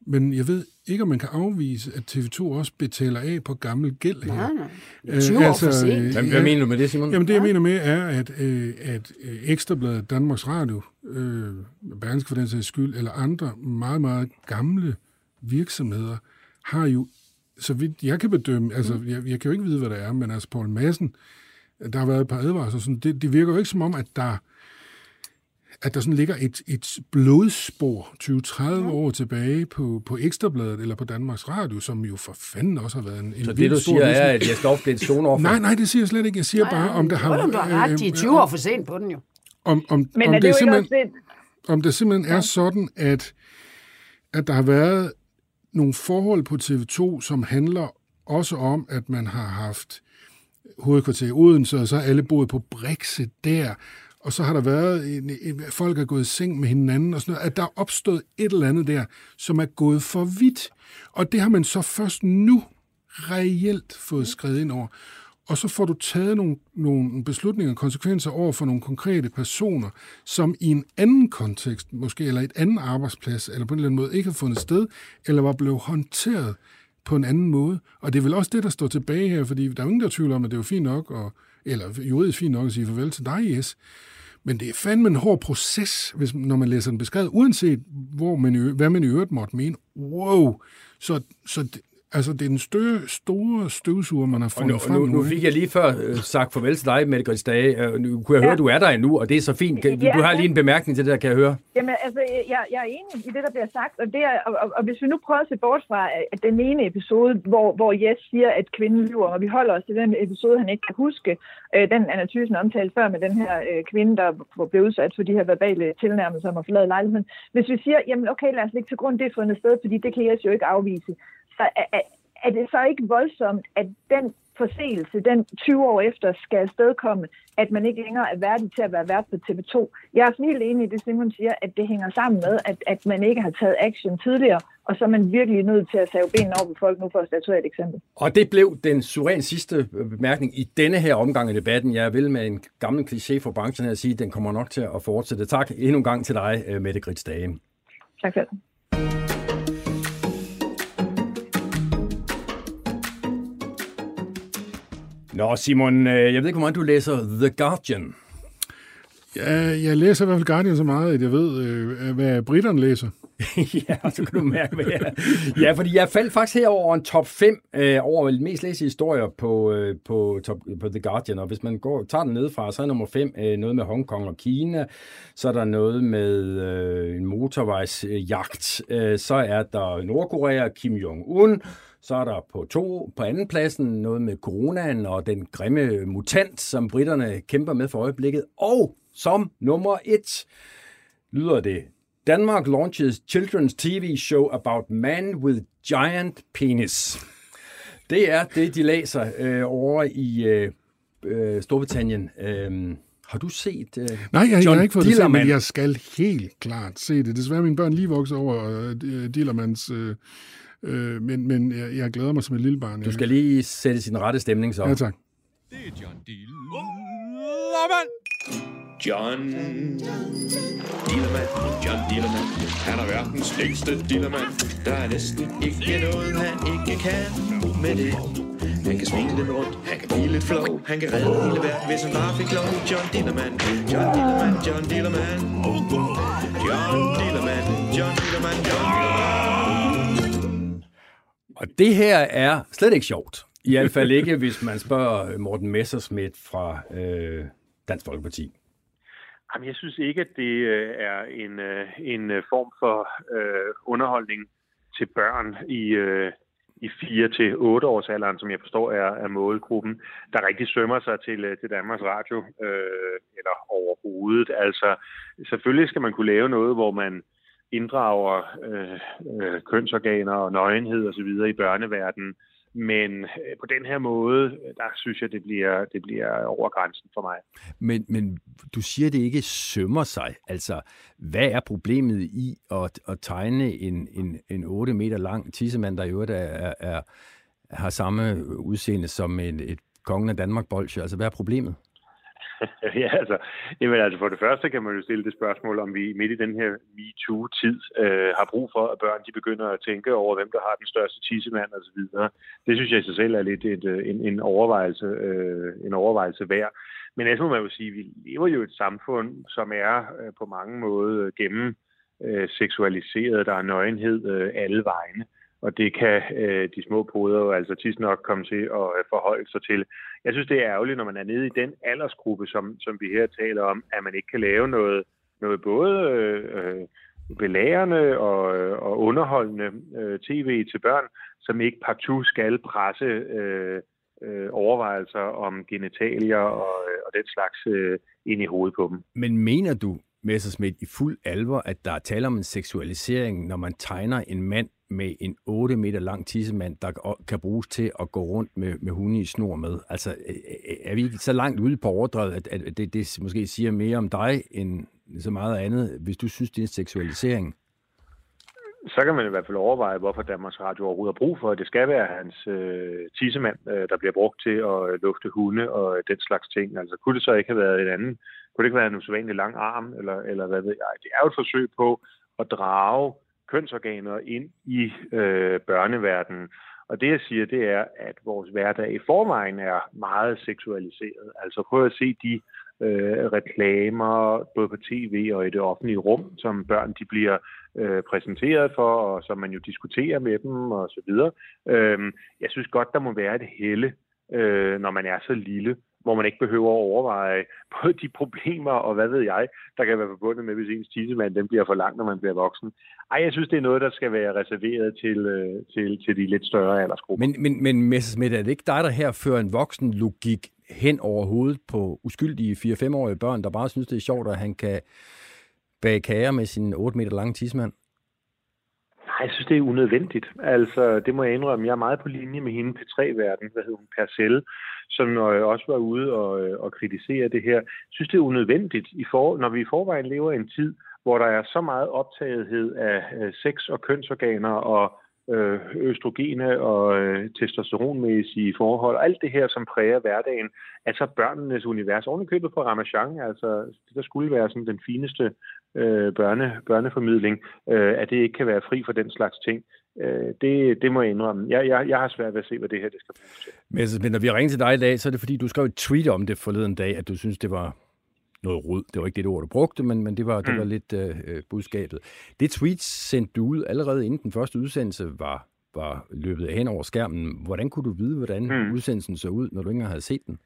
Men jeg ved ikke, om man kan afvise, at TV2 også betaler af på gammel gæld her. Nej, nej. Øh, 20 år for sent. øh, Hvad, ja. hvad mener du med det, Simon? Jamen det, jeg mener med, er, at, øh, at øh, Ekstrabladet, Danmarks Radio, øh, Berlingske for den sags skyld, eller andre meget, meget gamle virksomheder, har jo, så vidt jeg kan bedømme, altså jeg, jeg kan jo ikke vide, hvad der er, men altså Poul Madsen, der har været et par advarsler, sådan, det, det virker jo ikke som om, at der at der sådan ligger et, et blodspor 20-30 år tilbage på, på Ekstrabladet eller på Danmarks Radio, som jo for fanden også har været en, en Så det, du stor siger, er, at Jesper blev et stoneoffer? Nej, nej, det siger jeg slet ikke. Jeg siger bare, om der har... Jo, du har ret, de er 20 år for sent på den jo. Om, om, Men om, er det, det jo ikke simpelthen, også det, om det simpelthen er sådan, at, at der har været nogle forhold på TV2, som handler også om, at man har haft hovedkvarter i Odense, og så har alle boet på Brexit der, og så har der været, en, en, folk er gået i seng med hinanden, og sådan noget, at der er opstået et eller andet der, som er gået for vidt. Og det har man så først nu reelt fået skrevet ind over. Og så får du taget nogle, nogle beslutninger og konsekvenser over for nogle konkrete personer, som i en anden kontekst, måske, eller et anden arbejdsplads, eller på en eller anden måde ikke har fundet sted, eller var blevet håndteret på en anden måde. Og det er vel også det, der står tilbage her, fordi der er jo ingen, der tvivler om, at det er jo fint nok, og, eller juridisk fint nok at sige farvel til dig, yes. Men det er fandme en hård proces, hvis, når man læser den beskrevet, uanset hvor man, hvad man i øvrigt måtte mene. Wow! Så, så det, altså, det er den stø, store støvsuger, man har Og fundet nu, frem nu, nu fik jeg lige før øh, sagt farvel til dig, Mette Grits Dage. Øh, Nu kunne jeg høre, at du er der endnu, og det er så fint. Kan, du, Ja, du har ja. lige en bemærkning til det der, kan jeg høre. Jamen, altså, jeg, jeg er enig i det, der bliver sagt, og, det er, og, og, og hvis vi nu prøver at se bort fra at den ene episode, hvor, hvor Jes siger, at kvinden lyver, og vi holder os til den episode, han ikke kan huske, øh, den Anna Thyssen omtalte før med den her øh, kvinde, der blev udsat for de her verbale tilnærmelser om at forlade lejligheden. Hvis vi siger, jamen okay, lad os lægge til grund, det er fundet sted, fordi det kan Jes jo ikke afvise, så er, er, det så ikke voldsomt, at den forseelse, den 20 år efter skal afstedkomme, at man ikke længere er værdig til at være vært på TV2. Jeg er helt enig i det, Simon siger, at det hænger sammen med, at, at man ikke har taget action tidligere, og så er man virkelig nødt til at save benene over på folk nu for at statuere et eksempel. Og det blev den suveræn sidste bemærkning i denne her omgang af debatten. Jeg vil med en gammel kliché for branchen her sige, at den kommer nok til at fortsætte. Tak endnu en gang til dig, Mette Grits Dage. Tak selv. Nå, Simon, øh, jeg ved ikke, hvor meget du læser The Guardian. Ja, jeg læser i hvert fald Guardian så meget, at jeg ved, øh, hvad britterne læser. ja, så kan du mærke, hvad jeg... Ja, fordi jeg faldt faktisk her over en top 5 øh, over mest læste historier på, øh, på, top, på The Guardian, og hvis man går, tager den nedefra, så er nummer 5 øh, noget med Hongkong og Kina, så er der noget med øh, en motorvejsjagt, øh, så er der Nordkorea, Kim Jong-un, så er der på to på anden pladsen noget med coronaen og den grimme mutant, som britterne kæmper med for øjeblikket. Og som nummer et lyder det, Denmark launches children's TV show about man with giant penis. Det er det, de læser øh, over i øh, øh, Storbritannien. Øh, har du set uh, Nej, jeg, John jeg har ikke fået det set, men jeg skal helt klart se det. Desværre mine børn lige vokset over uh, Dillermans uh, Øh, men men jeg, jeg glæder mig som et lille barn. Du skal lige sætte sin rette stemning så. Ja, tak. Det er John Dillermand. John Dillermand, John Dillermand. Han er verdens længste Dillermand. Der er næsten ikke noget, han ikke kan med det. Han kan svinge lidt rundt, han kan blive lidt flow, han kan redde hele verden, hvis han bare fik lov. John Dillermand, John Dillermand, John Dillermand. John Dillermand, John Dillermand, John Dillermand. Og det her er slet ikke sjovt. I hvert fald ikke, hvis man spørger Morten Messersmith fra øh, Dansk Folkeparti. Jamen, jeg synes ikke, at det øh, er en, øh, en øh, form for øh, underholdning til børn i, øh, i 4 til 8 års alderen, som jeg forstår er, er målgruppen, der rigtig sømmer sig til, til Danmarks Radio øh, eller overhovedet. Altså, selvfølgelig skal man kunne lave noget, hvor man inddrager øh, øh, kønsorganer og nøgenhed og så videre i børneverdenen. Men øh, på den her måde, øh, der synes jeg, det bliver, det bliver over grænsen for mig. Men, men du siger, det ikke sømmer sig. Altså, hvad er problemet i at, at tegne en, en, en 8 meter lang tissemand, der i øvrigt er, er, er, har samme udseende som en, et kongen af Danmark bolsje? Altså, hvad er problemet? ja, altså, jamen, altså for det første kan man jo stille det spørgsmål, om vi midt i den her MeToo-tid øh, har brug for, at børn de begynder at tænke over, hvem der har den største tissemand og så videre. Det synes jeg i sig selv er lidt et, øh, en, en, overvejelse, øh, en overvejelse værd. Men ellers må man jo sige, at vi lever jo i et samfund, som er øh, på mange måder gennem øh, seksualiseret. Der er nøgenhed øh, alle vegne og det kan øh, de små poder jo altså tit nok komme til at øh, forholde sig til. Jeg synes, det er ærgerligt, når man er nede i den aldersgruppe, som, som vi her taler om, at man ikke kan lave noget, noget både øh, belærende og, øh, og underholdende øh, tv til børn, som ikke partout skal presse øh, øh, overvejelser om genitalier og, øh, og den slags øh, ind i hovedet på dem. Men mener du, Messersmith, i fuld alvor, at der er tale om en seksualisering, når man tegner en mand med en 8 meter lang tissemand, der kan bruges til at gå rundt med, med hunde i snor med. Altså, er vi ikke så langt ude på overdrevet, at, at det, det måske siger mere om dig, end så meget andet, hvis du synes, det er en seksualisering? Så kan man i hvert fald overveje, hvorfor Danmarks Radio overhovedet har brug for, at det skal være hans øh, tissemand, øh, der bliver brugt til at øh, lufte hunde og øh, den slags ting. Altså, kunne det så ikke have været et andet? Kunne det ikke være en usædvanlig lang arm, eller, eller hvad ved jeg? Det er jo et forsøg på at drage kønsorganer ind i øh, børneverdenen. Og det jeg siger, det er, at vores hverdag i forvejen er meget seksualiseret. Altså prøv at se de øh, reklamer, både på tv og i det offentlige rum, som børn de bliver øh, præsenteret for, og som man jo diskuterer med dem og så videre. Øh, jeg synes godt, der må være et helle, øh, når man er så lille, hvor man ikke behøver at overveje både de problemer og hvad ved jeg, der kan være forbundet med, hvis ens tissemand den bliver for lang, når man bliver voksen. Ej, jeg synes, det er noget, der skal være reserveret til, øh, til, til de lidt større aldersgrupper. Men, men, men Messersmith, er det ikke dig, der her fører en voksen logik hen over hovedet på uskyldige 4-5-årige børn, der bare synes, det er sjovt, at han kan bage kager med sin 8 meter lange tissemand? Jeg synes, det er unødvendigt. Altså, det må jeg indrømme. Jeg er meget på linje med hende P3-verden, hvad hedder hun, Percel, som øh, også var ude og, øh, og kritisere det her. Jeg synes, det er unødvendigt, i for, når vi i forvejen lever i en tid, hvor der er så meget optagethed af øh, sex og kønsorganer og østrogene og øh, testosteronmæssige forhold, og alt det her, som præger hverdagen, altså børnenes univers, ovenikøbet på Ramachan, altså det, der skulle være sådan den fineste øh, børne, børneformidling, øh, at det ikke kan være fri for den slags ting. Øh, det, det må jeg indrømme. Jeg, jeg, jeg har svært ved at se, hvad det her det skal bruges til. Men, men når vi ringer til dig i dag, så er det fordi, du skrev et tweet om det forleden dag, at du synes, det var noget rod. Det var ikke det ord, du brugte, men, men det var, mm. det var lidt øh, øh, budskabet. Det tweet sendte du ud allerede inden den første udsendelse var, var løbet hen over skærmen. Hvordan kunne du vide, hvordan mm. udsendelsen så ud, når du ikke engang havde set den?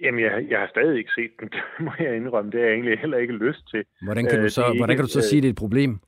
Jamen, jeg, jeg har stadig ikke set den, må jeg indrømme. Det har jeg egentlig heller ikke lyst til. Hvordan kan du så, øh, hvordan kan du så sige, at det er et problem?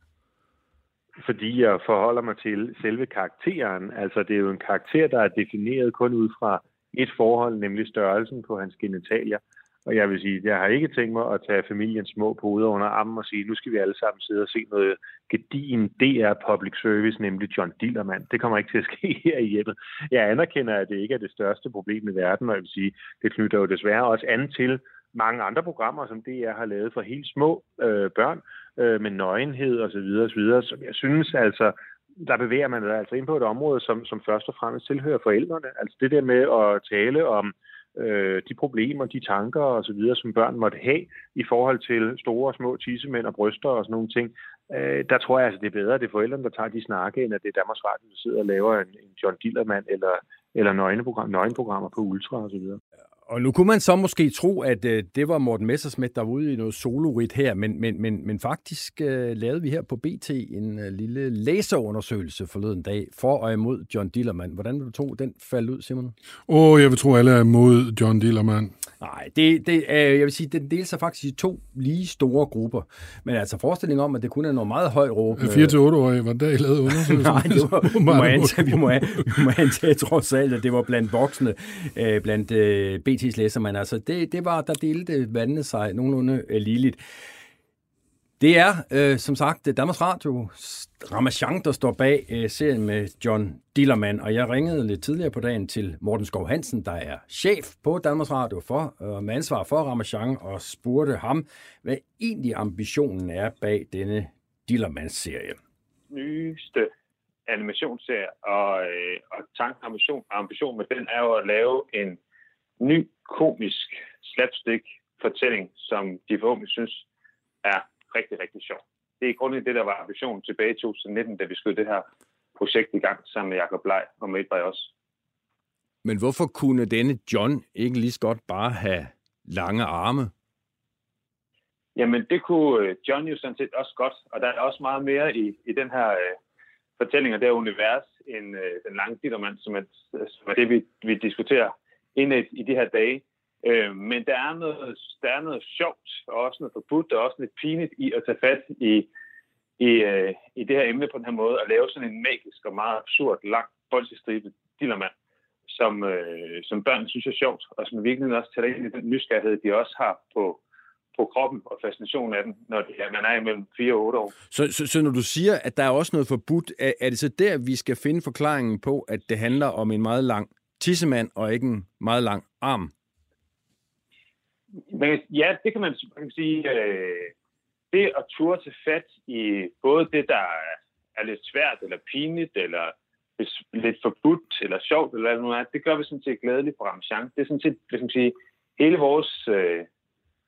Fordi jeg forholder mig til selve karakteren. Altså, det er jo en karakter, der er defineret kun ud fra et forhold, nemlig størrelsen på hans genitalier. Og jeg vil sige, jeg har ikke tænkt mig at tage familiens små poder under armen og sige, nu skal vi alle sammen sidde og se noget gedin DR Public Service, nemlig John Dillermand. Det kommer ikke til at ske her i hjemmet. Jeg anerkender, at det ikke er det største problem i verden, og jeg vil sige, det knytter jo desværre også an til mange andre programmer, som DR har lavet for helt små øh, børn, øh, med nøgenhed osv., osv., som jeg synes altså, der bevæger man altså ind på et område, som, som først og fremmest tilhører forældrene. Altså det der med at tale om øh, de problemer, de tanker og så videre, som børn måtte have i forhold til store og små tissemænd og bryster og sådan nogle ting, øh, der tror jeg altså, det er bedre, at det er forældrene, der tager de snakke, end at det er Danmarks Radio, der sidder og laver en, en John Dillermand eller, eller nøgneprogram, nøgenprogrammer på Ultra og så videre. Og nu kunne man så måske tro, at øh, det var Morten Messersmith, der var ude i noget solorit her, men, men, men, men faktisk øh, lavede vi her på BT en øh, lille læserundersøgelse forleden dag for og imod John Dillermand. Hvordan vil du tro, den faldt ud, Simon? Åh, oh, jeg vil tro, alle er imod John Dillermand. Nej, det, det, øh, jeg vil sige, den deler sig faktisk i to lige store grupper. Men altså forestillingen om, at det kun er noget meget højt råb. 4-8-årige, var der I lavede undersøgelsen? Nej, det var, vi, må antage, vi, må, vi må antage trods alt, at det var blandt voksne, øh, blandt øh, BT's læser, men altså det, det var, der delte vandene sig nogenlunde øh, ligeligt. Det er, øh, som sagt, Danmarks Radio Ramachan, der står bag øh, serien med John Dillermand, og jeg ringede lidt tidligere på dagen til Morten Skov Hansen, der er chef på Danmarks Radio for, øh, med ansvar for Ramachan, og spurgte ham, hvad egentlig ambitionen er bag denne Dillermand-serie. Nyeste animationsserie, og, øh, og tanken ambition, ambition med den er jo at lave en ny komisk slapstick-fortælling, som de forhåbentlig synes er rigtig, rigtig sjov. Det er grundlæggende det, der var ambitionen tilbage i 2019, da vi skød det her projekt i gang sammen med Jacob Blej og Made by Us. Men hvorfor kunne denne John ikke lige så godt bare have lange arme? Jamen, det kunne øh, John jo sådan set også godt, og der er også meget mere i, i den her øh, fortælling og det her univers end øh, den lange dittermand, som er, som er det, vi, vi diskuterer indad i de her dage. Øh, men der er, noget, der er noget sjovt, og også noget forbudt, og også lidt pinligt i at tage fat i, i, øh, i det her emne på den her måde, og lave sådan en magisk og meget absurd, lang, bolsjestribet dillermand, som, øh, som børn synes er sjovt, og som virkelig også tager ind i den nysgerrighed, de også har på, på kroppen og fascinationen af den, når det, er, man er imellem 4 og 8 år. Så, så, så når du siger, at der er også noget forbudt, er, er det så der, vi skal finde forklaringen på, at det handler om en meget lang tissemand og ikke en meget lang arm? Men, ja, det kan man, man kan sige. Øh, det at turde til fat i både det, der er lidt svært eller pinligt, eller lidt forbudt eller sjovt, eller hvad det nu er, det gør vi sådan set glædeligt på Ramachan. Det er sådan set, det kan man sige, hele vores øh,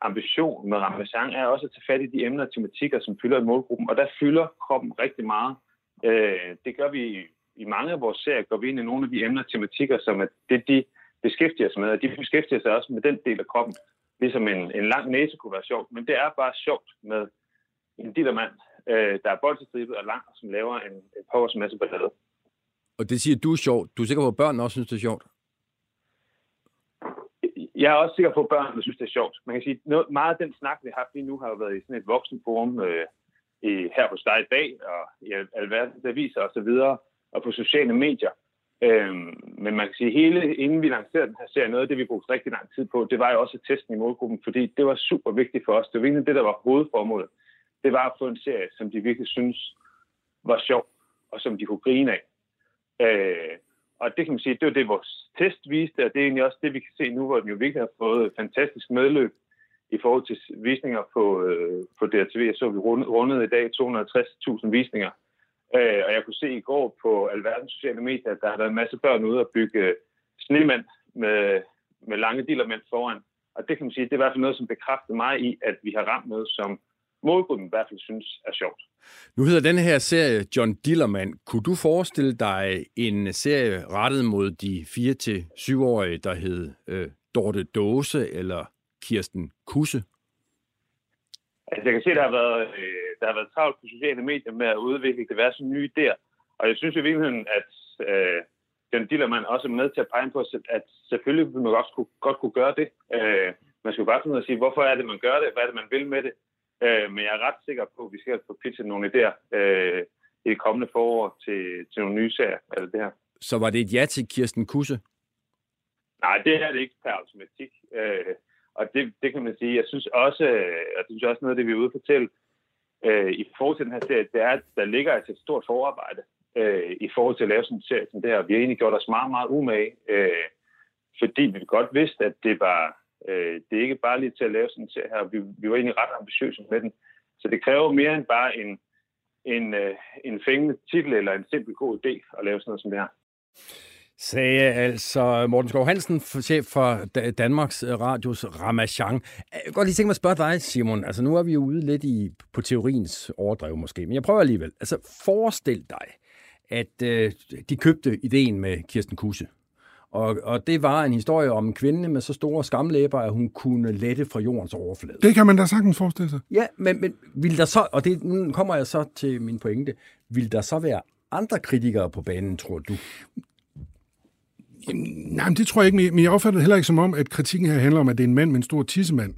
ambition med Ramachan er også at tage fat i de emner og tematikker, som fylder i målgruppen, og der fylder kroppen rigtig meget. Øh, det gør vi i mange af vores serier, går vi ind i nogle af de emner og tematikker, som er det, de beskæftiger sig med, og de beskæftiger sig også med den del af kroppen, ligesom en, en lang næse kunne være sjovt, men det er bare sjovt med en dillermand, øh, der er boldstribet og lang, som laver en, en pokkers masse ballade. Og det siger du er sjovt. Du er sikker på, at børnene også synes, det er sjovt? Jeg er også sikker på, at børnene synes, det er sjovt. Man kan sige, noget, meget af den snak, vi har haft lige nu, har jo været i sådan et voksenforum øh, i, her på Steg i dag, og i alverdens aviser og så videre, og på sociale medier. Øhm, men man kan sige, hele inden vi lancerede den her serie, noget af det, vi brugte rigtig lang tid på, det var jo også at teste i målgruppen, fordi det var super vigtigt for os. Det var egentlig det, der var hovedformålet. Det var at få en serie, som de virkelig synes var sjov, og som de kunne grine af. Øh, og det kan man sige, det var det, vores test viste, og det er egentlig også det, vi kan se nu, hvor den jo virkelig har fået fantastisk medløb i forhold til visninger på, øh, på DRTV. Jeg så, vi rundede i dag 260.000 visninger. Øh, og jeg kunne se i går på alverdens sociale medier, at der har været en masse børn ude og bygge øh, snemand med, med lange dillermænd foran. Og det kan man sige, det er i hvert fald noget, som bekræfter mig i, at vi har ramt noget, som målgruppen i hvert fald synes er sjovt. Nu hedder den her serie John Dillermand. Kunne du forestille dig en serie rettet mod de 4-7-årige, der hed øh, Dorte Dåse eller Kirsten Kusse? Altså, jeg kan se, at der har været, øh, der har været travlt på sociale medier med at udvikle diverse nye idéer. Og jeg synes i virkeligheden, at øh, John Dillermand også er med til at pege på, at selvfølgelig vil man godt kunne, godt kunne gøre det. Øh, man skal jo bare finde ud af at sige, hvorfor er det, man gør det? Hvad er det, man vil med det? Øh, men jeg er ret sikker på, at vi skal få pitchet nogle idéer øh, i det kommende forår til, til nogle nye serier af det her. Så var det et ja til Kirsten Kusse? Nej, det er det ikke per automatik. Øh, og det, det kan man sige. Jeg synes også, øh, og det synes også noget af det, vi er ude fortælle, øh, i forhold til den her serie, det er, at der ligger altså et stort forarbejde øh, i forhold til at lave sådan en serie som det her. Vi har egentlig gjort os meget, meget umage, øh, fordi vi godt vidste, at det var øh, det er ikke bare lige til at lave sådan en serie her. Vi, vi var egentlig ret ambitiøse med den. Så det kræver mere end bare en, en, øh, en fængende titel eller en simpel god idé at lave sådan noget som det her. Sagde altså Morten Skov Hansen, chef for Danmarks Radios Ramachan. Jeg kan godt lige tænke mig at spørge dig, Simon. Altså nu er vi jo ude lidt i, på teoriens overdrev måske, men jeg prøver alligevel. Altså forestil dig, at øh, de købte ideen med Kirsten Kusse. Og, og det var en historie om en kvinde med så store skamlæber, at hun kunne lette fra jordens overflade. Det kan man da sagtens forestille sig. Ja, men, men vil der så, og det, nu kommer jeg så til min pointe, vil der så være andre kritikere på banen, tror du? Nej, men det tror jeg ikke, men jeg opfatter det heller ikke som om, at kritikken her handler om, at det er en mand med en stor tissemand.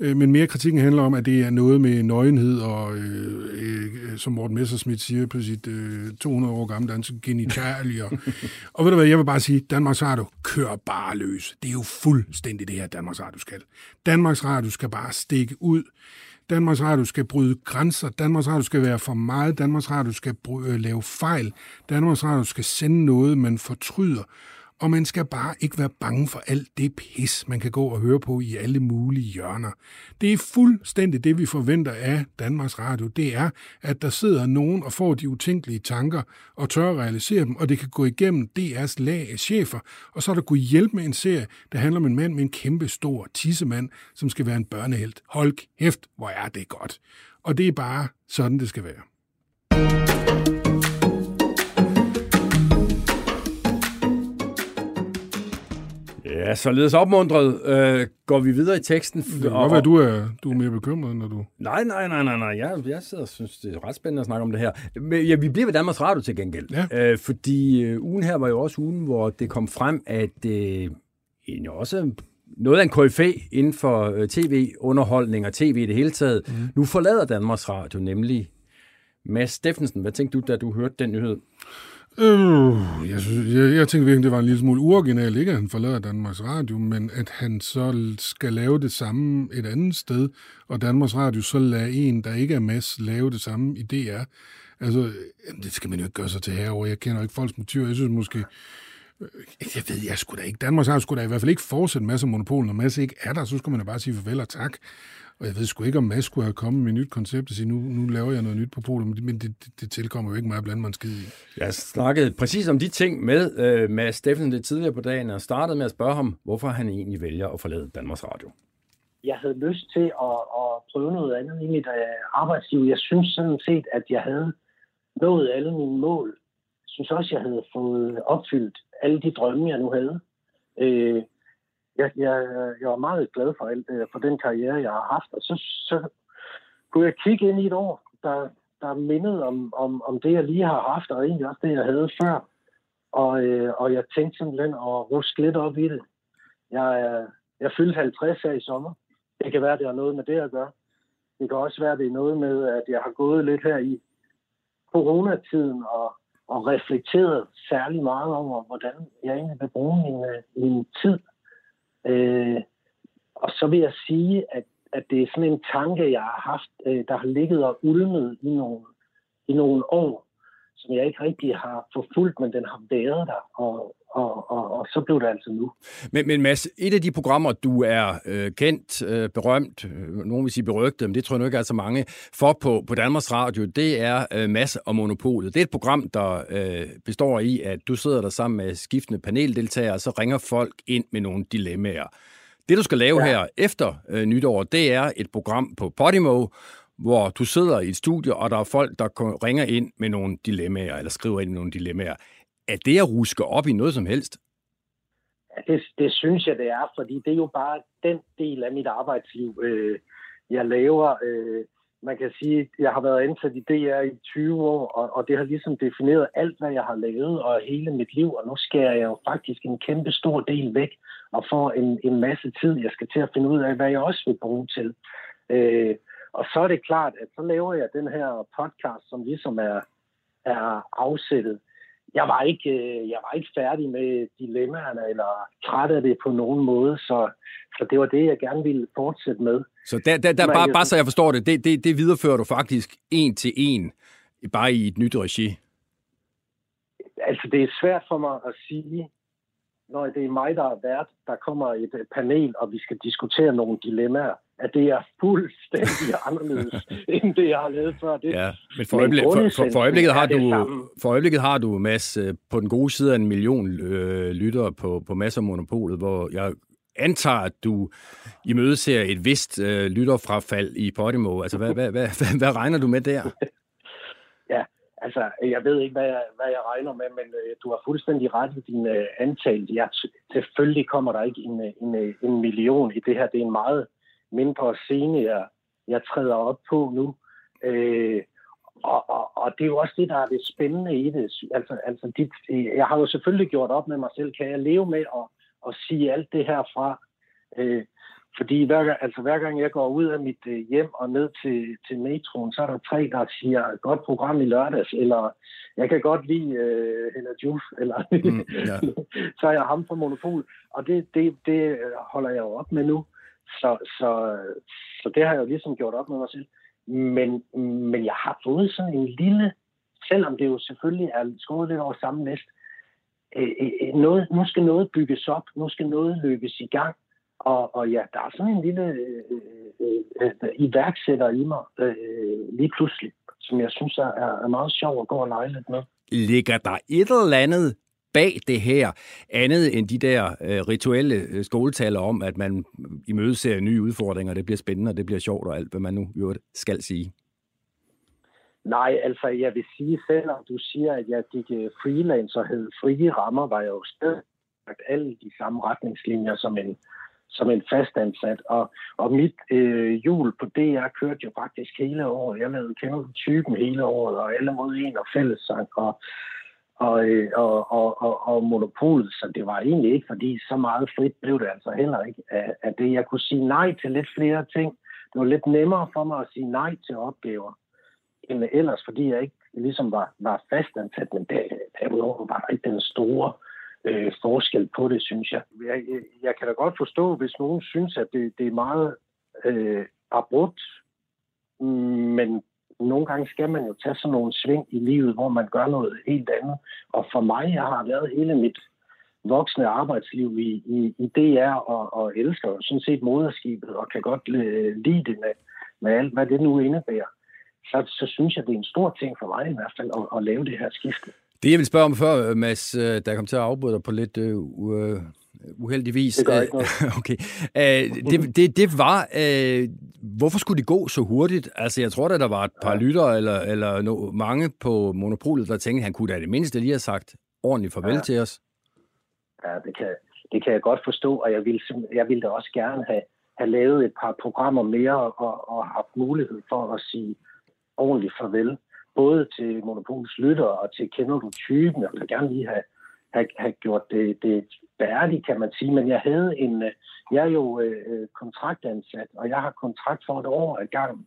Øh, men mere kritikken handler om, at det er noget med nøgenhed, og øh, øh, som Morten Messerschmidt siger på sit øh, 200 år gamle danske genitalier. og ved du hvad, jeg vil bare sige, Danmarks Radio kører bare løs. Det er jo fuldstændig det her, Danmarks Radio skal. Danmarks Radio skal bare stikke ud. Danmarks Radio skal bryde grænser. Danmarks Radio skal være for meget. Danmarks Radio skal øh, lave fejl. Danmarks Radio skal sende noget, man fortryder og man skal bare ikke være bange for alt det pis, man kan gå og høre på i alle mulige hjørner. Det er fuldstændig det, vi forventer af Danmarks Radio. Det er, at der sidder nogen og får de utænkelige tanker og tør at realisere dem, og det kan gå igennem DR's lag af chefer, og så er der kunne hjælpe med en serie, der handler om en mand med en kæmpe stor tissemand, som skal være en børnehelt. Hold kæft, hvor er det godt. Og det er bare sådan, det skal være. Ja, således opmuntret øh, går vi videre i teksten. Det kan godt være, du er, du er mere bekymret, når du... Nej, nej, nej, nej, nej. Jeg, jeg sidder og synes, det er ret spændende at snakke om det her. Men, ja, vi bliver ved Danmarks Radio til gengæld. Ja. Øh, fordi øh, ugen her var jo også ugen, hvor det kom frem, at øh, en, også noget af en KFA inden for øh, tv-underholdning og tv i det hele taget, mm. nu forlader Danmarks Radio, nemlig Mads Steffensen. Hvad tænkte du, da du hørte den nyhed? Øh, jeg, synes, jeg, jeg tænkte virkelig, det var en lille smule uoriginalt, ikke at han forlader Danmarks Radio, men at han så skal lave det samme et andet sted, og Danmarks Radio så lader en, der ikke er med, lave det samme i DR. Altså, det skal man jo ikke gøre sig til herover. Jeg kender ikke folks motiver. Jeg synes måske, øh, jeg ved jeg skulle da ikke. Danmarks Radio skulle da i hvert fald ikke fortsætte masser af monopol. Når masser ikke er der, så skulle man da bare sige farvel og tak. Og jeg ved sgu ikke, om Mads skulle have kommet med et nyt koncept og sige, nu, nu laver jeg noget nyt på polet, men det, det, det tilkommer jo ikke mig at blande mig en skid i. Jeg snakkede præcis om de ting med øh, Mads Steffen lidt tidligere på dagen, og startede med at spørge ham, hvorfor han egentlig vælger at forlade Danmarks Radio. Jeg havde lyst til at, at prøve noget andet i mit uh, arbejdsliv. Jeg synes sådan set, at jeg havde nået alle mine mål. Jeg synes også, jeg havde fået opfyldt alle de drømme, jeg nu havde. Øh, jeg, jeg, jeg var meget glad for, alt, øh, for den karriere, jeg har haft. Og så, så kunne jeg kigge ind i et år, der, der mindede om, om, om det, jeg lige har haft, og egentlig også det, jeg havde før. Og, øh, og jeg tænkte simpelthen at ruske lidt op i det. Jeg, jeg fyldte 50 her i sommer. Det kan være, det har noget med det at gøre. Det kan også være, det er noget med, at jeg har gået lidt her i coronatiden og, og reflekteret særlig meget over, hvordan jeg egentlig vil bruge min, øh, min tid. Øh, og så vil jeg sige, at, at det er sådan en tanke, jeg har haft, øh, der har ligget og ulmet i nogle, i nogle år som jeg ikke rigtig har forfulgt, men den har været der, og, og, og, og så blev det altså nu. Men, men Mads, et af de programmer, du er øh, kendt, øh, berømt, øh, nogen vil sige berygtet, men det tror jeg nu ikke er så mange, for på, på Danmarks Radio, det er øh, Mads og Monopolet. Det er et program, der øh, består i, at du sidder der sammen med skiftende paneldeltagere, og så ringer folk ind med nogle dilemmaer. Det, du skal lave ja. her efter øh, nytår, det er et program på Podimo, hvor du sidder i et studie, og der er folk, der ringer ind med nogle dilemmaer, eller skriver ind med nogle dilemmaer. Er det at ruske op i noget som helst? Ja, det, det synes jeg, det er, fordi det er jo bare den del af mit arbejdsliv, øh, jeg laver. Øh, man kan sige, at jeg har været ansat i DR i 20 år, og, og det har ligesom defineret alt, hvad jeg har lavet, og hele mit liv, og nu skærer jeg jo faktisk en kæmpe stor del væk, og får en, en masse tid, jeg skal til at finde ud af, hvad jeg også vil bruge til. Øh, og så er det klart, at så laver jeg den her podcast, som ligesom er, er afsættet. Jeg var, ikke, øh, jeg var ikke færdig med dilemmaerne, eller træt af det på nogen måde, så, så det var det, jeg gerne ville fortsætte med. Så der, der, der, bare, bare så jeg forstår det, det, det, det viderefører du faktisk en til en, bare i et nyt regi? Altså, det er svært for mig at sige, når det er mig, der er vært, der kommer et panel, og vi skal diskutere nogle dilemmaer, at det er fuldstændig anderledes, end det, jeg har lavet før. Det, ja, men for, øjeblik, for, for, for, øjeblikket har du, for øjeblikket har du, Mads, øh, på den gode side af en million øh, lyttere på, på Mads og Monopolet, hvor jeg antager, at du i møde ser et vist øh, lytterfrafald i Podimo. Altså, hvad, hvad, hvad, hvad, hvad regner du med der? Altså, jeg ved ikke, hvad jeg, hvad jeg regner med, men øh, du har fuldstændig ret i din øh, antal. Ja, selvfølgelig kommer der ikke en, øh, en, øh, en million i det her. Det er en meget mindre scene, jeg, jeg træder op på nu. Øh, og, og, og det er jo også det, der er det spændende i det. Altså, altså dit, jeg har jo selvfølgelig gjort op med mig selv. Kan jeg leve med at, at sige alt det her fra? Øh, fordi hver gang, altså hver gang jeg går ud af mit øh, hjem og ned til, til metroen, så er der tre, der siger, godt program i lørdags, eller jeg kan godt lide øh, eller Juf, eller mm, ja. så er jeg ham på Monopol. Og det, det, det holder jeg jo op med nu. Så, så, så det har jeg jo ligesom gjort op med mig selv. Men, men jeg har fået sådan en lille, selvom det jo selvfølgelig er skåret lidt over samme næst, øh, øh, øh noget, nu skal noget bygges op, nu skal noget løbes i gang, og, og ja, der er sådan en lille øh, øh, øh, øh iværksætter i mig øh, øh, lige pludselig, som jeg synes er, er meget sjov at gå og lege lidt med. Ligger der et eller andet bag det her, andet end de der øh, rituelle øh, skoletaler om, at man i møde ser nye udfordringer, det bliver spændende, og det bliver sjovt, og alt, hvad man nu jo skal sige? Nej, altså jeg vil sige, selvom du siger, at jeg gik øh, freelance og hed frie rammer, var jeg jo stadig alle de samme retningslinjer som en, som en fastansat. Og, og mit øh, jul på DR kørte jo faktisk hele året. Jeg lavede kender typen hele året, og alle mod en og fællessang, og, og, og, og, og, og monopol. Så det var egentlig ikke, fordi så meget frit blev det altså heller ikke at, det. Jeg kunne sige nej til lidt flere ting. Det var lidt nemmere for mig at sige nej til opgaver, end ellers, fordi jeg ikke ligesom var, var fastansat, men derudover var der ikke den store øh, forskel på det, synes jeg. jeg. Jeg kan da godt forstå, hvis nogen synes, at det, det er meget øh, abrupt, men nogle gange skal man jo tage sådan nogle sving i livet, hvor man gør noget helt andet. Og for mig, jeg har været hele mit voksne arbejdsliv i, i, i DR og, og elsker sådan set moderskibet og kan godt øh, lide det med, med alt, hvad det nu indebærer. Så, så synes jeg, det er en stor ting for mig i hvert fald at, at lave det her skifte. Det, jeg vil spørge om før, Mads, øh, der kom til at afbryde dig på lidt øh, øh uheldig vis. Det gør ikke noget. okay. Uh, det, det, det var, uh, hvorfor skulle det gå så hurtigt? Altså, jeg tror da, der var et par ja. lyttere eller, eller no, mange på Monopolet, der tænkte, at han kunne da det mindste lige have sagt ordentligt farvel ja. til os. Ja, det kan, det kan jeg godt forstå, og jeg ville, jeg ville da også gerne have, have lavet et par programmer mere og, og haft mulighed for at sige ordentligt farvel både til Monopols lytter og til Kender du typen. Jeg vil gerne lige have, have, have gjort det, det værdigt, kan man sige. Men jeg havde en, øh, jeg er jo øh, øh kontraktansat, og jeg har kontrakt for et år ad gang.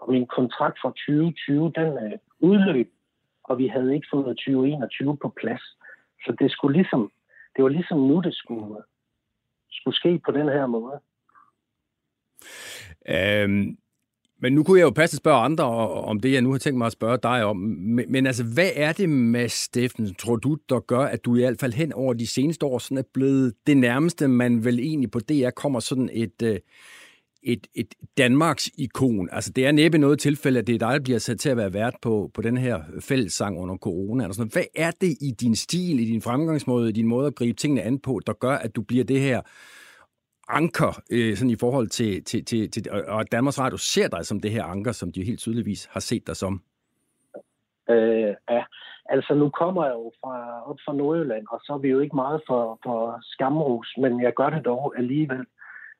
Og min kontrakt for 2020, den øh, udløb, og vi havde ikke fået 2021 på plads. Så det skulle ligesom, det var ligesom nu, det skulle, skulle ske på den her måde. Øhm, men nu kunne jeg jo passe spørge andre om det, jeg nu har tænkt mig at spørge dig om. Men, men altså, hvad er det, Mads Steffen, tror du, der gør, at du i hvert fald hen over de seneste år sådan er blevet det nærmeste, man vel egentlig på DR kommer sådan et, øh, et, et Danmarks ikon. Altså, det er næppe noget tilfælde, at det er dig, der bliver sat til at være vært på, på den her fællessang under corona. Altså, hvad er det i din stil, i din fremgangsmåde, i din måde at gribe tingene an på, der gør, at du bliver det her anker øh, sådan i forhold til, til, til, til, og Danmarks Radio ser dig som det her anker, som de helt tydeligvis har set dig som? Øh, ja, altså nu kommer jeg jo fra, op fra Nordjylland, og så er vi jo ikke meget for, for skamros, men jeg gør det dog alligevel.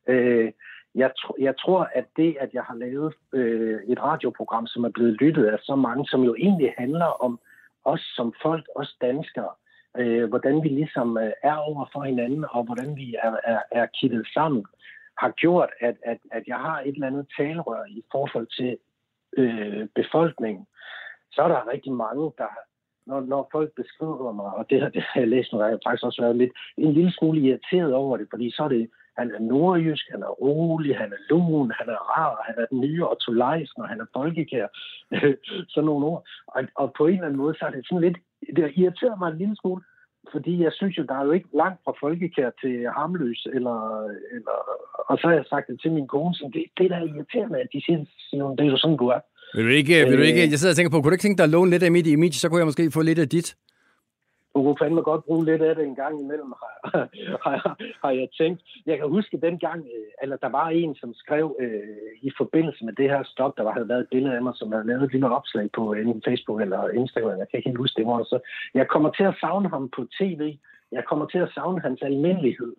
Øh, jeg, tr- jeg tror, at det, at jeg har lavet øh, et radioprogram, som er blevet lyttet af så mange, som jo egentlig handler om os som folk, os danskere, øh, hvordan vi ligesom øh, er over for hinanden, og hvordan vi er, er, er kittet sammen, har gjort, at, at, at jeg har et eller andet talerør i forhold til øh, befolkningen. Så er der rigtig mange, der når, når folk beskriver mig, og det, det har jeg læst, og jeg faktisk også været lidt en lille smule irriteret over det, fordi så er det han er nordjysk, han er rolig, han er lun, han er rar, han er den nye Otto Leisner, han er folkekær. sådan nogle ord. Og, og på en eller anden måde, så er det sådan lidt, det irriterer mig en lille smule, fordi jeg synes jo, der er jo ikke langt fra folkekær til harmløs, eller, eller, og så har jeg sagt det til min kone, så det, det der er irriterende, at de siger, det er jo sådan, du er. Vil du ikke, vil du ikke, øh. jeg sidder og tænker på, kunne du ikke tænke dig at låne lidt af mit image, så kunne jeg måske få lidt af dit? Du kunne fandme godt bruge lidt af det en gang imellem, har, har, har jeg tænkt. Jeg kan huske den gang, øh, eller der var en, som skrev øh, i forbindelse med det her stop, der var, havde været et billede af mig, som havde lavet et lille opslag på enten Facebook eller Instagram, jeg kan ikke helt huske det, hvor så jeg kommer til at savne ham på tv, jeg kommer til at savne hans almindelighed.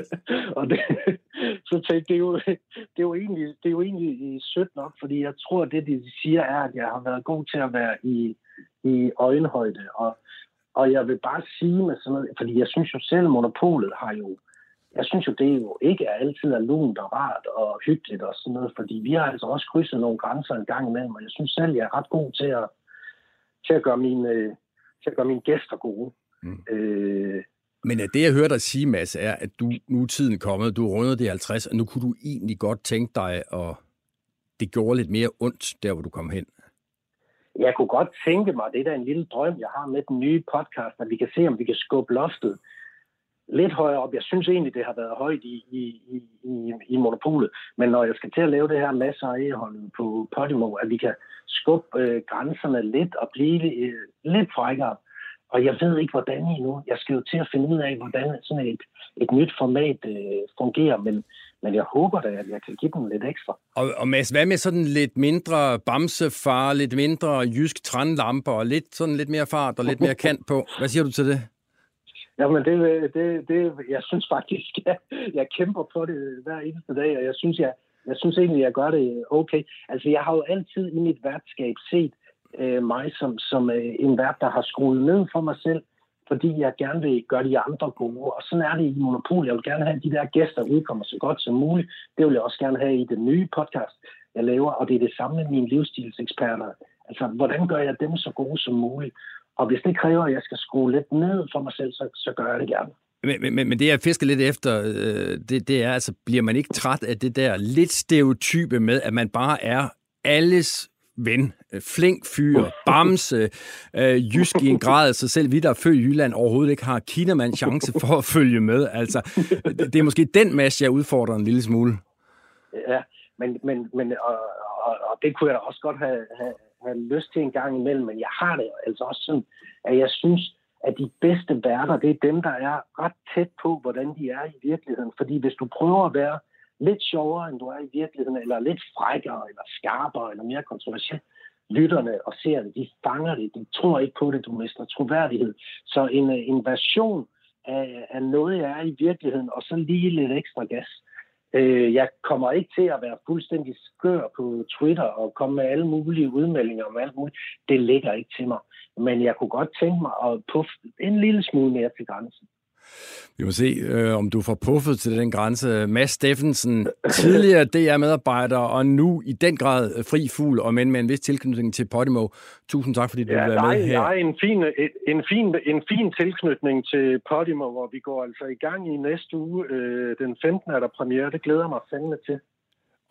og det, så tænkte det er jo, det er jo egentlig, det er jo egentlig øh, sødt nok, fordi jeg tror, at det, de siger, er, at jeg har været god til at være i, i øjenhøjde, og og jeg vil bare sige med sådan noget, fordi jeg synes jo selv, monopolet har jo, jeg synes jo, det er jo ikke er altid er lunt og rart og hyggeligt og sådan noget, fordi vi har altså også krydset nogle grænser en gang imellem, og jeg synes selv, jeg er ret god til at, til at, gøre, mine, til at gøre mine gæster gode. Mm. Øh, men at det, jeg hører dig sige, Mads, er, at du nu er tiden kommet, du er rundet det 50, og nu kunne du egentlig godt tænke dig, at det gjorde lidt mere ondt, der hvor du kom hen jeg kunne godt tænke mig, det er da en lille drøm, jeg har med den nye podcast, at vi kan se, om vi kan skubbe loftet lidt højere op. Jeg synes egentlig, det har været højt i, i, i, i monopolet. Men når jeg skal til at lave det her masser af e på Podimo, at vi kan skubbe øh, grænserne lidt og blive øh, lidt frækkere. Og jeg ved ikke, hvordan I nu. Jeg skal jo til at finde ud af, hvordan sådan et, et nyt format øh, fungerer. Men men jeg håber da, at jeg kan give dem lidt ekstra. Og, og Mads, hvad med sådan lidt mindre bamsefar, lidt mindre jysk trænlamper, og lidt, sådan lidt mere fart og lidt mere kant på? Hvad siger du til det? Jamen, det, det, det, jeg synes faktisk, jeg, jeg kæmper på det hver eneste dag, og jeg synes, jeg, jeg synes egentlig, jeg gør det okay. Altså, jeg har jo altid i mit værtskab set øh, mig som, som øh, en vært, der har skruet ned for mig selv, fordi jeg gerne vil gøre de andre gode. Og sådan er det i Monopol. Jeg vil gerne have, at de der gæster udkommer så godt som muligt. Det vil jeg også gerne have i den nye podcast, jeg laver. Og det er det samme med mine livsstilseksperter. Altså, hvordan gør jeg dem så gode som muligt? Og hvis det kræver, at jeg skal skrue lidt ned for mig selv, så, så gør jeg det gerne. Men, men, men det, jeg fisker lidt efter, øh, det, det er altså, bliver man ikke træt af det der lidt stereotype med, at man bare er alles ven, øh, flink fyr, bamse, øh, jysk i en grad, så selv vi, der er født i Jylland, overhovedet ikke har Kinamands chance for at følge med. Altså, det er måske den masse, jeg udfordrer en lille smule. Ja, men, men, men og, og, og det kunne jeg da også godt have, have, have lyst til en gang imellem, men jeg har det altså også sådan, at jeg synes, at de bedste værter, det er dem, der er ret tæt på, hvordan de er i virkeligheden. Fordi hvis du prøver at være lidt sjovere, end du er i virkeligheden, eller lidt frækkere, eller skarpere, eller mere kontroversiel. Lytterne og seerne, de fanger det, de tror ikke på det, du mister troværdighed. Så en, øh, en version af, af noget, jeg er i virkeligheden, og så lige lidt ekstra gas. Øh, jeg kommer ikke til at være fuldstændig skør på Twitter og komme med alle mulige udmeldinger om alt muligt. Det ligger ikke til mig. Men jeg kunne godt tænke mig at puffe en lille smule mere til grænsen. Vi må se, øh, om du får puffet til den grænse. Mads Steffensen, tidligere DR-medarbejder, og nu i den grad fri fugl, og men med en vis tilknytning til Podimo. Tusind tak, fordi du ja, vil være med her. Ja, en fin, en, fin, en fin tilknytning til Podimo, hvor vi går altså i gang i næste uge. Øh, den 15. er der premiere. Det glæder mig fandme til.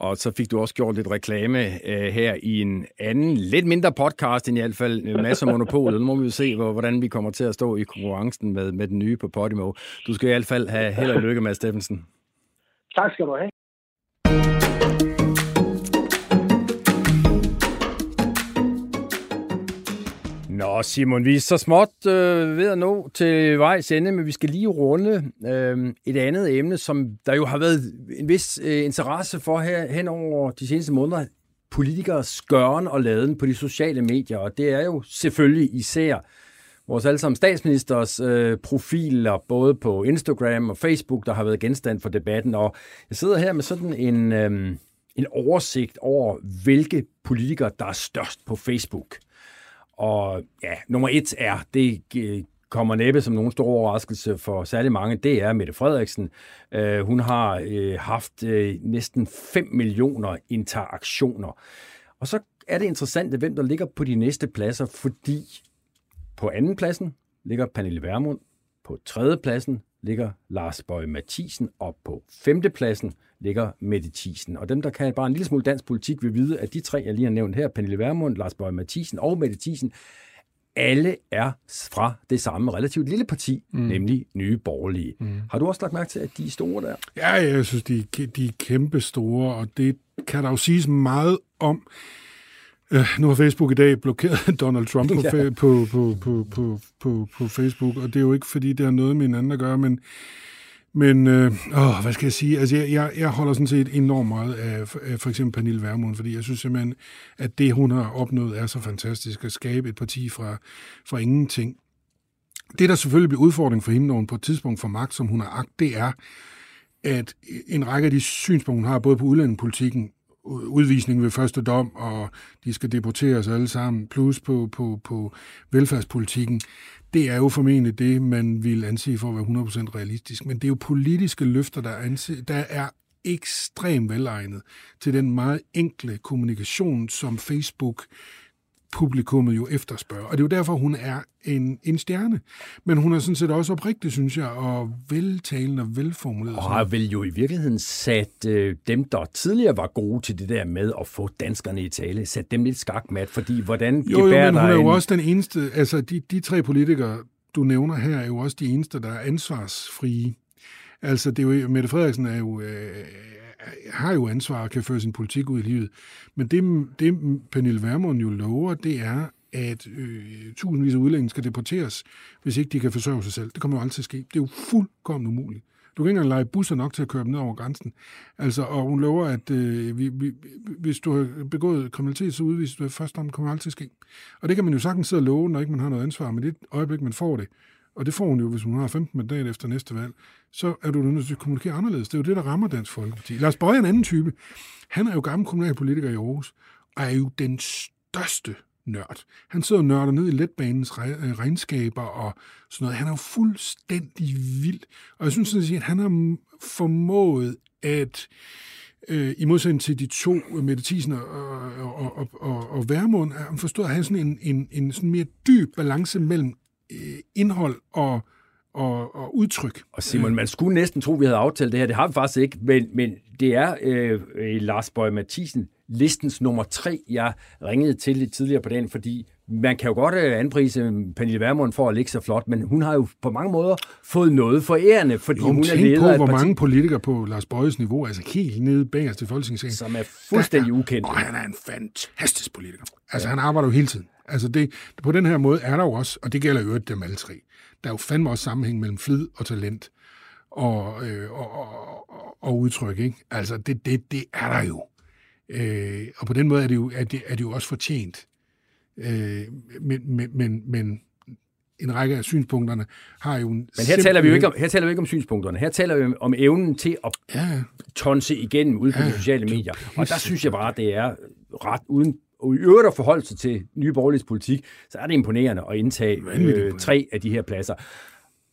Og så fik du også gjort lidt reklame øh, her i en anden, lidt mindre podcast end i hvert fald øh, masser af Monopol. Nu må vi jo se, hvor, hvordan vi kommer til at stå i konkurrencen med, med den nye på Podimo. Du skal i hvert fald have held og lykke med Steffensen. Tak skal du have. Nå, Simon, vi er så småt øh, ved at nå til vejs ende, men vi skal lige runde øh, et andet emne, som der jo har været en vis øh, interesse for her hen over de seneste måneder. Politikers skøren og laden på de sociale medier, og det er jo selvfølgelig især vores allesammen statsministers øh, profiler, både på Instagram og Facebook, der har været genstand for debatten. Og jeg sidder her med sådan en, øh, en oversigt over, hvilke politikere, der er størst på Facebook. Og ja, nummer et er, det øh, kommer næppe som nogen stor overraskelse for særlig mange, det er Mette Frederiksen. Uh, hun har øh, haft næsten 5 millioner interaktioner. Og så er det interessant, hvem der ligger på de næste pladser, fordi på anden pladsen ligger Pernille Vermund, på tredje pladsen ligger Lars Bøje Mathisen, og på femte pladsen ligger Mette Thiesen. Og dem, der kan bare en lille smule dansk politik, vil vide, at de tre, jeg lige har nævnt her, Pernille Vermund, Lars Bøge Mathisen og Mette Thiesen, alle er fra det samme relativt lille parti, mm. nemlig Nye Borgerlige. Mm. Har du også lagt mærke til, at de er store der? Ja, jeg synes, de, de er kæmpe store, og det kan der jo siges meget om. Uh, nu har Facebook i dag blokeret Donald Trump på, ja. på, på, på, på, på, på Facebook, og det er jo ikke, fordi det har noget med hinanden at gøre, men men, øh, åh, hvad skal jeg sige? Altså, jeg, jeg, jeg holder sådan set enormt meget af, af for eksempel Pernille Vermund, fordi jeg synes simpelthen, at det, hun har opnået, er så fantastisk at skabe et parti fra, fra ingenting. Det, der selvfølgelig bliver udfordring for hende, når hun på et tidspunkt får magt, som hun har agt, det er, at en række af de synspunkter, hun har, både på udlændingepolitikken, udvisning ved første dom, og de skal deporteres alle sammen, plus på, på, på velfærdspolitikken, det er jo formentlig det, man vil anse for at være 100% realistisk. Men det er jo politiske løfter, der, anse, der er ekstremt velegnet til den meget enkle kommunikation, som Facebook publikummet jo efterspørger. Og det er jo derfor, hun er en, en stjerne. Men hun er sådan set også oprigtig, synes jeg, og veltalende og velformuleret. Og har vel jo i virkeligheden sat øh, dem, der tidligere var gode til det der med at få danskerne i tale, sat dem lidt skakmat, fordi hvordan jo, jo, men hun er jo en... også den eneste, altså de, de tre politikere, du nævner her, er jo også de eneste, der er ansvarsfrie. Altså, det er jo, Mette Frederiksen er jo, øh, har jo ansvar og kan føre sin politik ud i livet. Men det, det Pernille Vermund jo lover, det er, at øh, tusindvis af udlændinge skal deporteres, hvis ikke de kan forsørge sig selv. Det kommer jo altid til at ske. Det er jo fuldkommen umuligt. Du kan ikke engang lege busser nok til at køre dem ned over grænsen. Altså, og hun lover, at øh, vi, vi, hvis du har begået kriminalitet, så udvises du først om, kommer altid til at ske. Og det kan man jo sagtens sidde og love, når ikke man har noget ansvar, men det øjeblik, man får det, og det får hun jo, hvis hun har 15 mandater efter næste valg, så er du nødt til at kommunikere anderledes. Det er jo det, der rammer Dansk Folkeparti. Lars Bøje er en anden type. Han er jo gammel kommunalpolitiker i Aarhus, og er jo den største nørd. Han sidder og nørder ned i letbanens øh, regnskaber og sådan noget. Han er jo fuldstændig vild. Og jeg synes sådan at han har formået at øh, i modsætning til de to, Mette Thiesen og, og, og, og, og Værmund, har forstået at have sådan en, en, en sådan mere dyb balance mellem øh, indhold og, og, og udtryk. Og Simon, man skulle næsten tro, vi havde aftalt det her. Det har vi faktisk ikke, men, men det er øh, Lars Bøge Mathisen, listens nummer tre, jeg ringede til lidt tidligere på dagen, fordi man kan jo godt øh, anprise Pernille Vermund for at ligge så flot, men hun har jo på mange måder fået noget for ærende, fordi jo, hun er leder på, hvor parti, mange politikere på Lars Bøjes niveau, altså helt nede bag til Folketingssalen, som er fuldstændig ukendt. Og han er en fantastisk politiker. Altså, ja. han arbejder jo hele tiden. Altså det, på den her måde er der jo også, og det gælder jo dem alle tre, der er jo fandme også sammenhæng mellem flid og talent og, øh, og, og, og udtryk, ikke? Altså det, det, det er der jo. Øh, og på den måde er det jo, er det, er det jo også fortjent. Øh, men, men, men, men en række af synspunkterne har jo en Men her taler vi jo ikke om, her taler vi ikke om synspunkterne. Her taler vi om evnen til at ja. tonse igennem ud på ja, de sociale medier. Og der synes jeg bare, det er ret uden og i øvrigt at forholde sig til nye borgerlige politik, så er det imponerende at indtage øh, tre af de her pladser.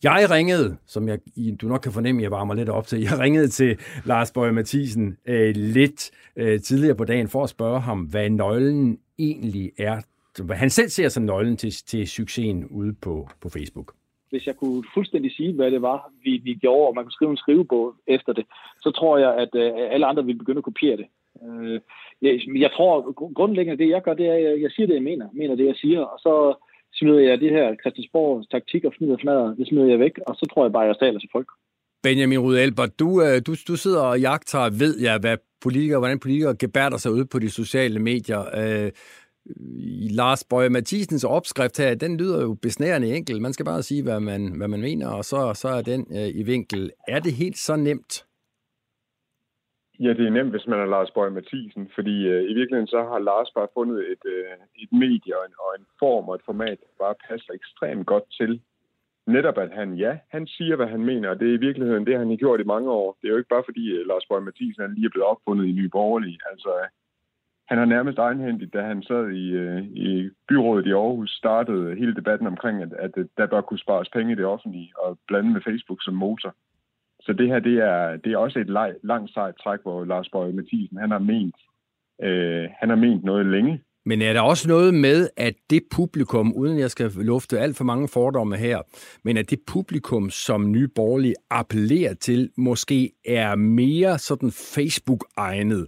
Jeg ringede, som jeg, du nok kan fornemme, jeg varmer lidt op til, jeg ringede til Lars Bøge Mathisen øh, lidt øh, tidligere på dagen for at spørge ham, hvad nøglen egentlig er, hvad han selv ser som nøglen til, til succesen ude på, på Facebook. Hvis jeg kunne fuldstændig sige, hvad det var, vi, vi gjorde, og man kunne skrive en skrivebog efter det, så tror jeg, at øh, alle andre ville begynde at kopiere det. Øh, jeg, jeg tror grundlæggende, det jeg gør, det er, at jeg siger det, jeg mener. mener det, jeg siger, og så smider jeg det her Christiansborgs taktik og fnider fnader, det smider jeg væk, og så tror jeg bare, jeg taler til folk. Benjamin Rud Albert, du, øh, du, du sidder og jagter, ved jeg, hvad politikere, hvordan politikere gebærder sig ud på de sociale medier. Øh, Lars Bøje Mathisens opskrift her, den lyder jo besnærende enkel. Man skal bare sige, hvad man, hvad man mener, og så, så er den øh, i vinkel. Er det helt så nemt? Ja, det er nemt, hvis man er Lars Bøge Mathisen, fordi øh, i virkeligheden så har Lars bare fundet et, øh, et medie og en, og en form og et format, der bare passer ekstremt godt til netop, at han, ja, han siger, hvad han mener, og det er i virkeligheden det, han har gjort i mange år. Det er jo ikke bare fordi øh, Lars Bøge Mathisen han lige er blevet opfundet i Nye Borgerlige. Altså, øh, han har nærmest egenhændigt, da han sad i, øh, i byrådet i Aarhus, startede hele debatten omkring, at, at der bør kunne spares penge i det offentlige, og blande med Facebook som motor. Så det her, det er, det er også et leg, langt sejt træk, hvor Lars Bøge Mathisen, han har ment, øh, han har ment noget længe, men er der også noget med, at det publikum, uden jeg skal lufte alt for mange fordomme her, men at det publikum, som Nye Borgerlige appellerer til, måske er mere sådan Facebook-egnet,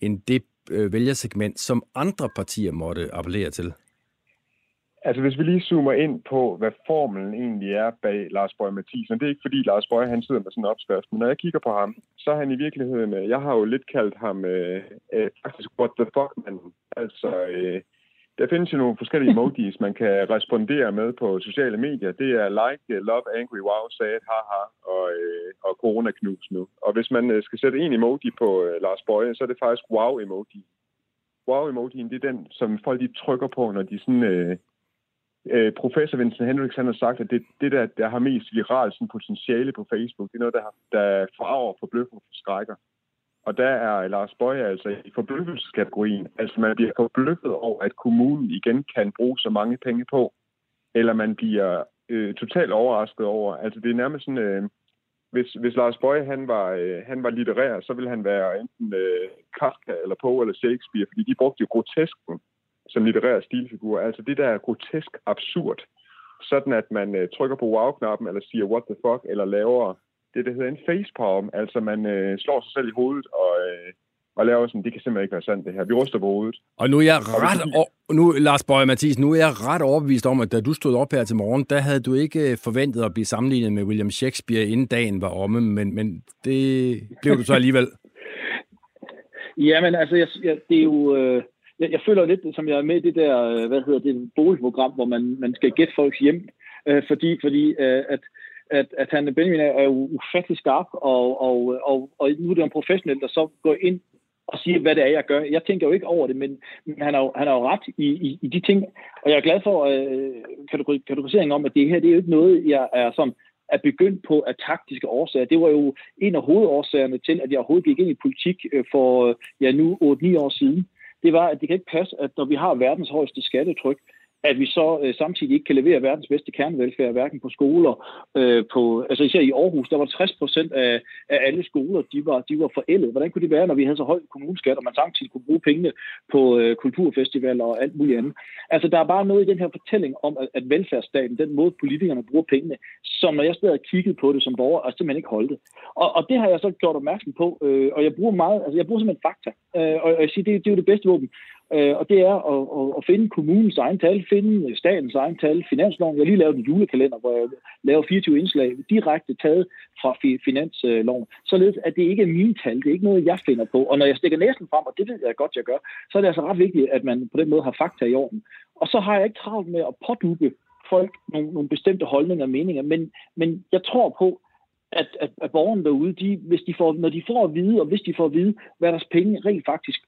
end det øh, vælgersegment, som andre partier måtte appellere til? Altså hvis vi lige zoomer ind på, hvad formelen egentlig er bag Lars Bøge Mathisen, det er ikke fordi Lars Bøge han sidder med sådan en opskrift, men når jeg kigger på ham, så er han i virkeligheden, øh, jeg har jo lidt kaldt ham øh, øh, faktisk what the fuck man. Altså øh, der findes jo nogle forskellige emojis, man kan respondere med på sociale medier. Det er like, øh, love, angry, wow, sad, haha og, øh, og corona knus nu. Og hvis man øh, skal sætte en emoji på øh, Lars Bøge, så er det faktisk wow-emoji. Wow-emojien, det er den, som folk de trykker på, når de sådan... Øh, øh, professor Vincent Hendricks han har sagt, at det, det der, der har mest viralt sådan, potentiale på Facebook, det er noget, der, der farver, forbløffer og forskrækker. Og der er Lars Bøje altså i forbløffelseskategorien. Altså man bliver forbløffet over, at kommunen igen kan bruge så mange penge på, eller man bliver øh, totalt overrasket over. Altså det er nærmest sådan, øh, hvis, hvis Lars Bøje han var, øh, han var litterær, så ville han være enten øh, Kafka eller Poe eller Shakespeare, fordi de brugte jo grotesken som litterær stilfigur. Altså det der er grotesk absurd. Sådan at man øh, trykker på wow-knappen, eller siger what the fuck, eller laver det, der hedder en facepalm. Altså man øh, slår sig selv i hovedet og, øh, og laver sådan, det kan simpelthen ikke være sandt det her. Vi ryster på hovedet. Og nu er jeg ret, og nu, Lars Bøge Mathis, nu er jeg ret overbevist om, at da du stod op her til morgen, der havde du ikke øh, forventet at blive sammenlignet med William Shakespeare, inden dagen var omme, men, men det blev du så alligevel. Jamen, altså, jeg, jeg, det er jo... Øh jeg, jeg føler lidt, som jeg er med i det der, øh, hvad hedder det, boligprogram, hvor man, man skal gætte folks hjem, øh, fordi, fordi øh, at, at, at han, Benjamin er, er jo ufattelig skarp, og, og, og, og nu er det en professionel, der så går ind og siger, hvad det er, jeg gør. Jeg tænker jo ikke over det, men, men han, har jo, han har jo ret i, i, i de ting, og jeg er glad for øh, kategoriseringen om, at det her, det er jo ikke noget, jeg er sådan, er begyndt på af taktiske årsager. Det var jo en af hovedårsagerne til, at jeg overhovedet gik ind i politik øh, for øh, ja, nu 8-9 år siden det var, at det kan ikke passe, at når vi har verdens højeste skattetryk, at vi så øh, samtidig ikke kan levere verdens bedste kernevelfærd, hverken på skoler, øh, på, altså især i Aarhus, der var 60 procent af, af alle skoler, de var, de var forældet. Hvordan kunne det være, når vi havde så høj kommuneskat, og man samtidig kunne bruge pengene på øh, kulturfestivaler og alt muligt andet? Altså, der er bare noget i den her fortælling om, at, at velfærdsstaten, den måde politikerne bruger pengene, som når jeg stadig har kigget på det som borger, og simpelthen ikke holdt det. Og, og det har jeg så gjort opmærksom på, øh, og jeg bruger meget, altså jeg bruger simpelthen fakta, øh, og jeg siger, det, det er jo det bedste våben. Øh, og det er at, at, at finde kommunens egen tal, finde statens egen tal, finansloven. Jeg har lige lavet en julekalender, hvor jeg laver 24 indslag direkte taget fra finansloven, således at det ikke er mine tal, det er ikke noget, jeg finder på. Og når jeg stikker næsen frem, og det ved jeg godt, jeg gør, så er det altså ret vigtigt, at man på den måde har fakta i orden. Og så har jeg ikke travlt med at påduppe folk nogle, nogle bestemte holdninger og meninger, men, men jeg tror på, at, at, at borgerne derude, de, hvis de får, når de får at vide, og hvis de får at vide, hvad deres penge rent faktisk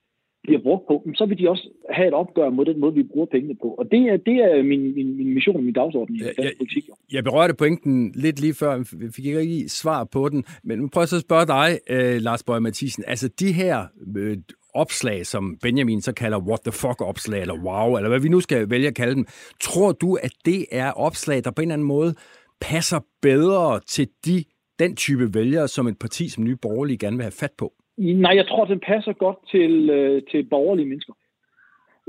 bliver brugt på, så vil de også have et opgør mod den måde, vi bruger pengene på. Og det er, det er min, min, min mission og min dagsorden i dansk politik. Jo. Jeg berørte pointen lidt lige før, jeg fik ikke rigtig svar på den, men jeg så at spørge dig, øh, Lars Bøge Mathisen. Altså de her øh, opslag, som Benjamin så kalder what the fuck opslag, eller wow, eller hvad vi nu skal vælge at kalde dem. Tror du, at det er opslag, der på en eller anden måde passer bedre til de, den type vælgere, som et parti som Nye Borgerlige gerne vil have fat på? Nej, jeg tror, den passer godt til, øh, til borgerlige mennesker.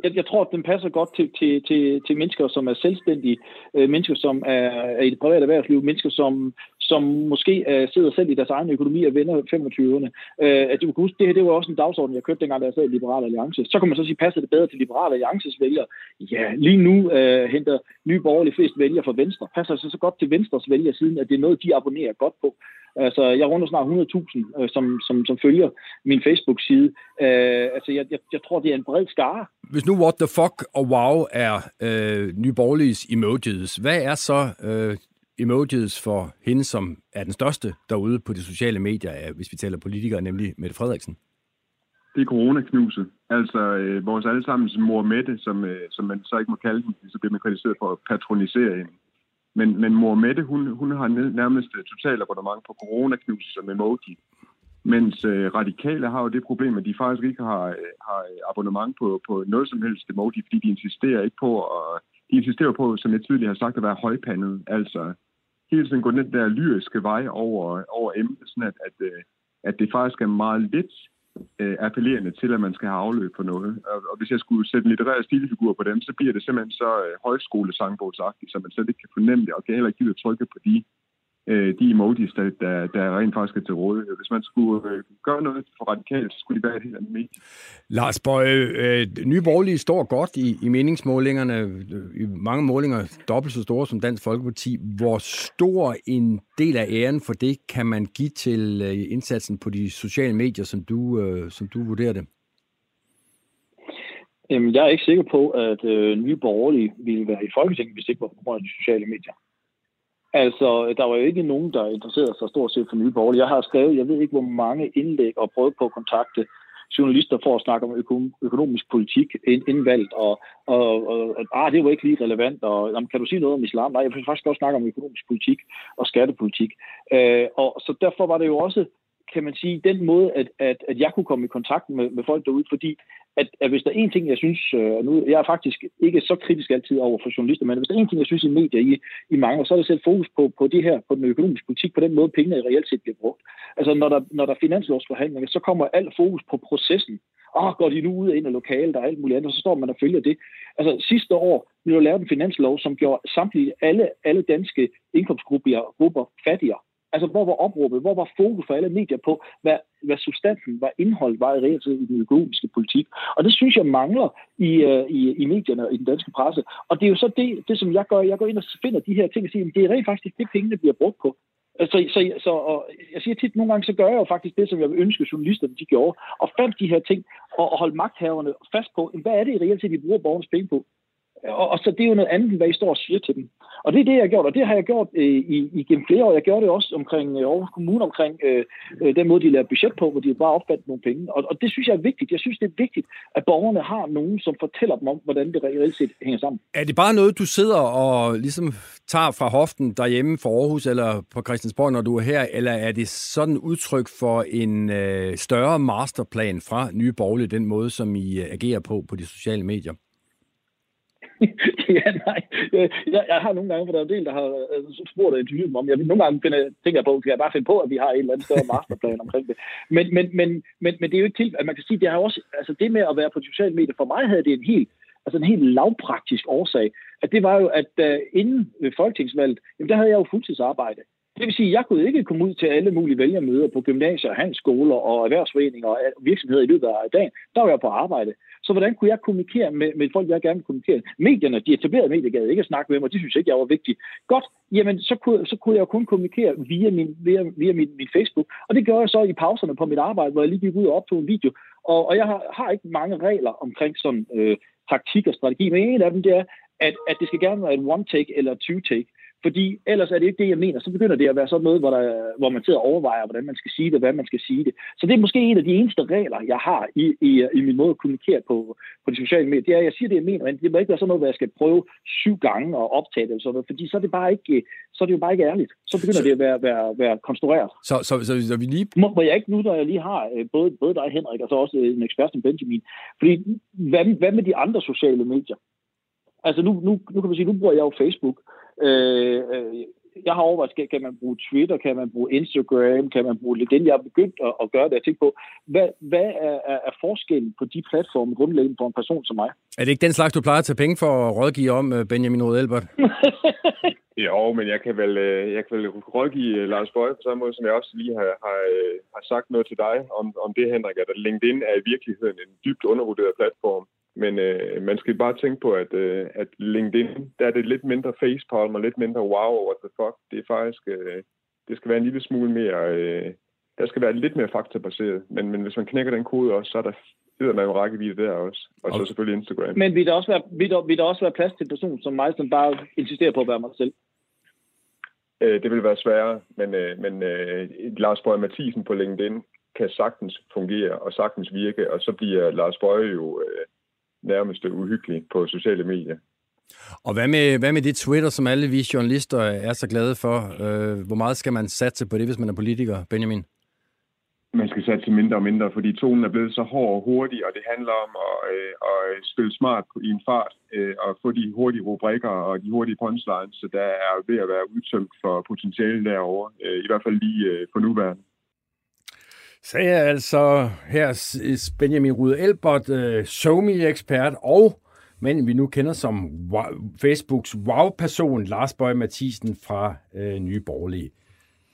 Jeg, jeg tror, at den passer godt til, til, til, til mennesker, som er selvstændige, øh, mennesker, som er, er i det private erhvervsliv, mennesker, som, som måske øh, sidder selv i deres egen økonomi og vender 25'erne. Øh, at du kan huske, det her det var også en dagsorden, jeg købte dengang, da jeg sad i Liberal Alliance. Så kan man så sige, passer det bedre til Liberal Alliances vælgere? Ja, lige nu øh, henter nye borgerlige flest vælgere fra Venstre. Passer det så godt til Venstres vælgere, siden at det er noget, de abonnerer godt på? Altså, jeg runder snart 100.000, øh, som, som, som følger min Facebook-side. Øh, altså, jeg, jeg, jeg tror, det er en bred skare. Hvis nu what the fuck og wow er øh, Nye Borgerliges emojis, hvad er så øh, emojis for hende, som er den største derude på de sociale medier, hvis vi taler politikere, nemlig Mette Frederiksen? Det er coronaknuse. Altså øh, vores allesammens mor Mette, som, øh, som man så ikke må kalde hende, så bliver man kritiseret for at patronisere hende. Men, men mor Mette, hun, hun har nærmest øh, total abonnement på coronaknuse som emoji. Mens øh, radikale har jo det problem, at de faktisk ikke har, øh, har abonnement på, på noget som helst emoji, fordi de insisterer ikke på, at de insisterer på, som jeg tidligere har sagt, at være højpandet. Altså hele tiden gå den der lyriske vej over, over emnet, sådan at, at, øh, at det faktisk er meget lidt øh, appellerende til, at man skal have afløb for noget. Og, og hvis jeg skulle sætte en litterær stilfigur på dem, så bliver det simpelthen så øh, højskolesangbogsagtigt, så man slet ikke kan fornemme det, og kan heller ikke give at trykke på de øh, de emojis, der, der, der rent faktisk er til rådighed. Hvis man skulle øh, gøre noget for radikalt, så skulle de være et helt andet medie. Lars Bøje, øh, Nye Borgerlige står godt i, i meningsmålingerne. I mange målinger dobbelt så store som Dansk Folkeparti. Hvor stor en del af æren for det kan man give til øh, indsatsen på de sociale medier, som du, øh, som du vurderer det? Jamen, jeg er ikke sikker på, at øh, Nye Borgerlige ville være i Folketinget, hvis det ikke var på grund af de sociale medier. Altså, der var jo ikke nogen, der interesserede sig stort set for nye borgerlige. Jeg har skrevet, jeg ved ikke, hvor mange indlæg og prøvet på at kontakte journalister for at snakke om øko- økonomisk politik inden valget, og, og, og ah, det var ikke lige relevant, og jamen, kan du sige noget om islam? Nej, jeg vil faktisk også snakke om økonomisk politik og skattepolitik. Øh, og så derfor var det jo også kan man sige, den måde, at, at, at jeg kunne komme i kontakt med, med folk derude, fordi at, at hvis der er en ting, jeg synes, øh, nu jeg er faktisk ikke så kritisk altid over for journalister, men hvis der er en ting, jeg synes i medier i, i mange, så er det selv fokus på, på det her, på den økonomiske politik, på den måde, pengene reelt set bliver brugt. Altså når der, når der er finanslovsforhandlinger, så kommer alt fokus på processen. Åh, oh, går de nu ud og ind af lokalet og alt muligt andet, og så står man og følger det. Altså sidste år blev der lavet en finanslov, som gjorde samtlige alle, alle danske indkomstgrupper grupper fattigere. Altså, hvor var opråbet, hvor var fokus for alle medier på, hvad, hvad substansen, hvad indholdet var i reelt i den økonomiske politik. Og det synes jeg mangler i, uh, i, i medierne og i den danske presse. Og det er jo så det, det, som jeg gør. Jeg går ind og finder de her ting og siger, at det er rent faktisk det, pengene bliver brugt på. Altså, så, så, så og jeg siger tit, nogle gange, så gør jeg jo faktisk det, som jeg vil ønske, journalisterne de gjorde, og fandt de her ting, og, og holde magthaverne fast på, hvad er det i reelt set, vi bruger borgernes penge på? Og, og så det er jo noget andet, end hvad I står og siger til dem. Og det er det, jeg har gjort, og det har jeg gjort øh, i, igennem flere år. Jeg gjorde det også omkring øh, Aarhus Kommune, omkring øh, øh, den måde, de laver budget på, hvor de bare opfandt nogle penge. Og, og det synes jeg er vigtigt. Jeg synes, det er vigtigt, at borgerne har nogen, som fortæller dem om, hvordan det reelt set hænger sammen. Er det bare noget, du sidder og ligesom tager fra hoften derhjemme for Aarhus eller på Christiansborg, når du er her, eller er det sådan udtryk for en øh, større masterplan fra Nye Borgerlige, den måde, som I øh, agerer på på de sociale medier? ja, nej. Øh, jeg, jeg har nogle gange, for der er en del, der har øh, spurgt og interviewet mig om, jeg nogle gange finder, tænker jeg på, kan jeg bare finde på, at vi har en eller anden større masterplan omkring det. Men, men, men, men, men det er jo ikke til, at man kan sige, det har også, altså det med at være på sociale medier, for mig havde det en helt, altså en helt lavpraktisk årsag, at det var jo, at uh, inden folketingsvalget, jamen der havde jeg jo fuldtidsarbejde. Det vil sige, at jeg kunne ikke komme ud til alle mulige vælgermøder på gymnasier, handelsskoler og erhvervsforeninger og virksomheder i løbet af dagen. Der var jeg på arbejde. Så hvordan kunne jeg kommunikere med, med folk, jeg gerne ville kommunikere? Medierne, de etablerede medier, gad ikke at snakke med mig, og de synes ikke, jeg var vigtig. Godt, jamen så kunne, så kunne jeg kun kommunikere via, min, via, via min, min Facebook. Og det gjorde jeg så i pauserne på mit arbejde, hvor jeg lige gik ud og optog en video. Og, og jeg har, har ikke mange regler omkring sådan øh, taktik og strategi, men en af dem det er, at, at det skal gerne være en one-take eller two-take. Fordi ellers er det ikke det, jeg mener. Så begynder det at være sådan noget, hvor, der, hvor man sidder og overvejer, hvordan man skal sige det, hvad man skal sige det. Så det er måske en af de eneste regler, jeg har i, i, i min måde at kommunikere på, på de sociale medier. Det er, at jeg siger det, jeg mener, men det må ikke være sådan noget, hvor jeg skal prøve syv gange at optage det, eller sådan noget, fordi så er det bare ikke, så er det jo bare ikke ærligt. Så begynder så, det at være, være, være konstrueret. Så, så, så, så vi lige... Må, må jeg ikke nu, når jeg lige har øh, både, både dig, Henrik, og så også en ekspert som Benjamin, fordi hvad, hvad med de andre sociale medier? Altså nu, nu, nu kan man sige, nu bruger jeg jo Facebook, Øh, øh, jeg har overvejet, kan, kan man bruge Twitter, kan man bruge Instagram, kan man bruge LinkedIn? Jeg har begyndt at, at gøre det. Jeg tænker på, hvad, hvad er, er, er forskellen på de platforme grundlæggende for en person som mig? Er det ikke den slags, du plejer at tage penge for at rådgive om, øh, Benjamin Elbert? Jo, men jeg kan vel, øh, jeg kan vel rådgive Lars Bøje på samme måde, som jeg også lige har, har, har sagt noget til dig om, om det, Henrik, at LinkedIn er i virkeligheden en dybt undervurderet platform. Men øh, man skal bare tænke på, at, øh, at LinkedIn, der er det lidt mindre facepalm og lidt mindre wow, what the fuck. Det er faktisk, øh, det skal være en lille smule mere, øh, der skal være lidt mere faktabaseret. Men, men hvis man knækker den kode også, så er der hedder man jo rækkevidde der også. Og så selvfølgelig Instagram. Men vil der også være, vil der, vil der også være plads til en person som mig, som bare insisterer på at være mig selv? Øh, det vil være sværere, men, øh, men øh, Lars Bøje Mathisen på LinkedIn kan sagtens fungere og sagtens virke, og så bliver Lars Bøje jo øh, nærmest uhyggelig på sociale medier. Og hvad med, hvad med det Twitter, som alle vi journalister er så glade for? Øh, hvor meget skal man satse på det, hvis man er politiker, Benjamin? man skal satse mindre og mindre, fordi tonen er blevet så hård og hurtig, og det handler om at, øh, at spille smart i en fart, øh, og få de hurtige rubrikker og de hurtige punchlines, så der er ved at være udtømt for potentiale derovre, øh, i hvert fald lige øh, for nuværende. Sagde jeg altså her Benjamin Rude Elbert, øh, SoMe-ekspert og men vi nu kender som wow, Facebooks wow-person, Lars Bøge Mathisen fra øh, Nye Borgerlige.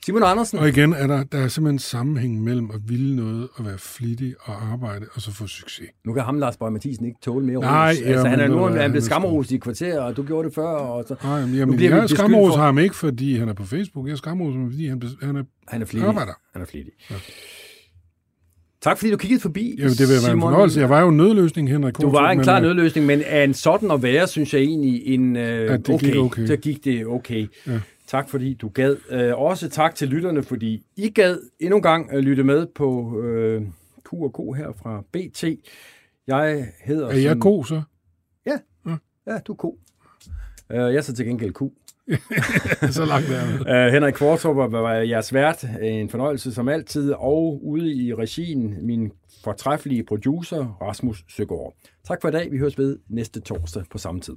Simon Andersen. Og igen er der, der er simpelthen en sammenhæng mellem at ville noget og være flittig og arbejde, og så få succes. Nu kan ham, Lars Bøge Mathisen, ikke tåle mere Nej, ros. Altså, han er nu han blevet skammerost i kvarter, og du gjorde det før. Og så, Nej, jamen, jamen jeg skammeros for... ham ikke, fordi han er på Facebook. Jeg skammeros ham, fordi han, han er, han er flittig. arbejder. Han er flittig. Ja. Tak fordi du kiggede forbi, Jamen, det vil være Simon. en fornøjelse. Jeg var jo en nødløsning, Henrik Du var en klar nødløsning, men af en sådan at være, synes jeg egentlig, en, øh, ja, det okay, gik okay. Så gik det okay. Ja. Tak fordi du gad. Øh, også tak til lytterne, fordi I gad endnu en gang at lytte med på øh, Q&K her fra BT. Jeg hedder... Er jeg god så? Ja, ja, ja du er god. Uh, jeg er så til gengæld Q. så langt der. Uh, øh, Henrik Kvartrup var jeres vært. En fornøjelse som altid. Og ude i regien, min fortræffelige producer, Rasmus Søgaard. Tak for i dag. Vi høres ved næste torsdag på samme tid.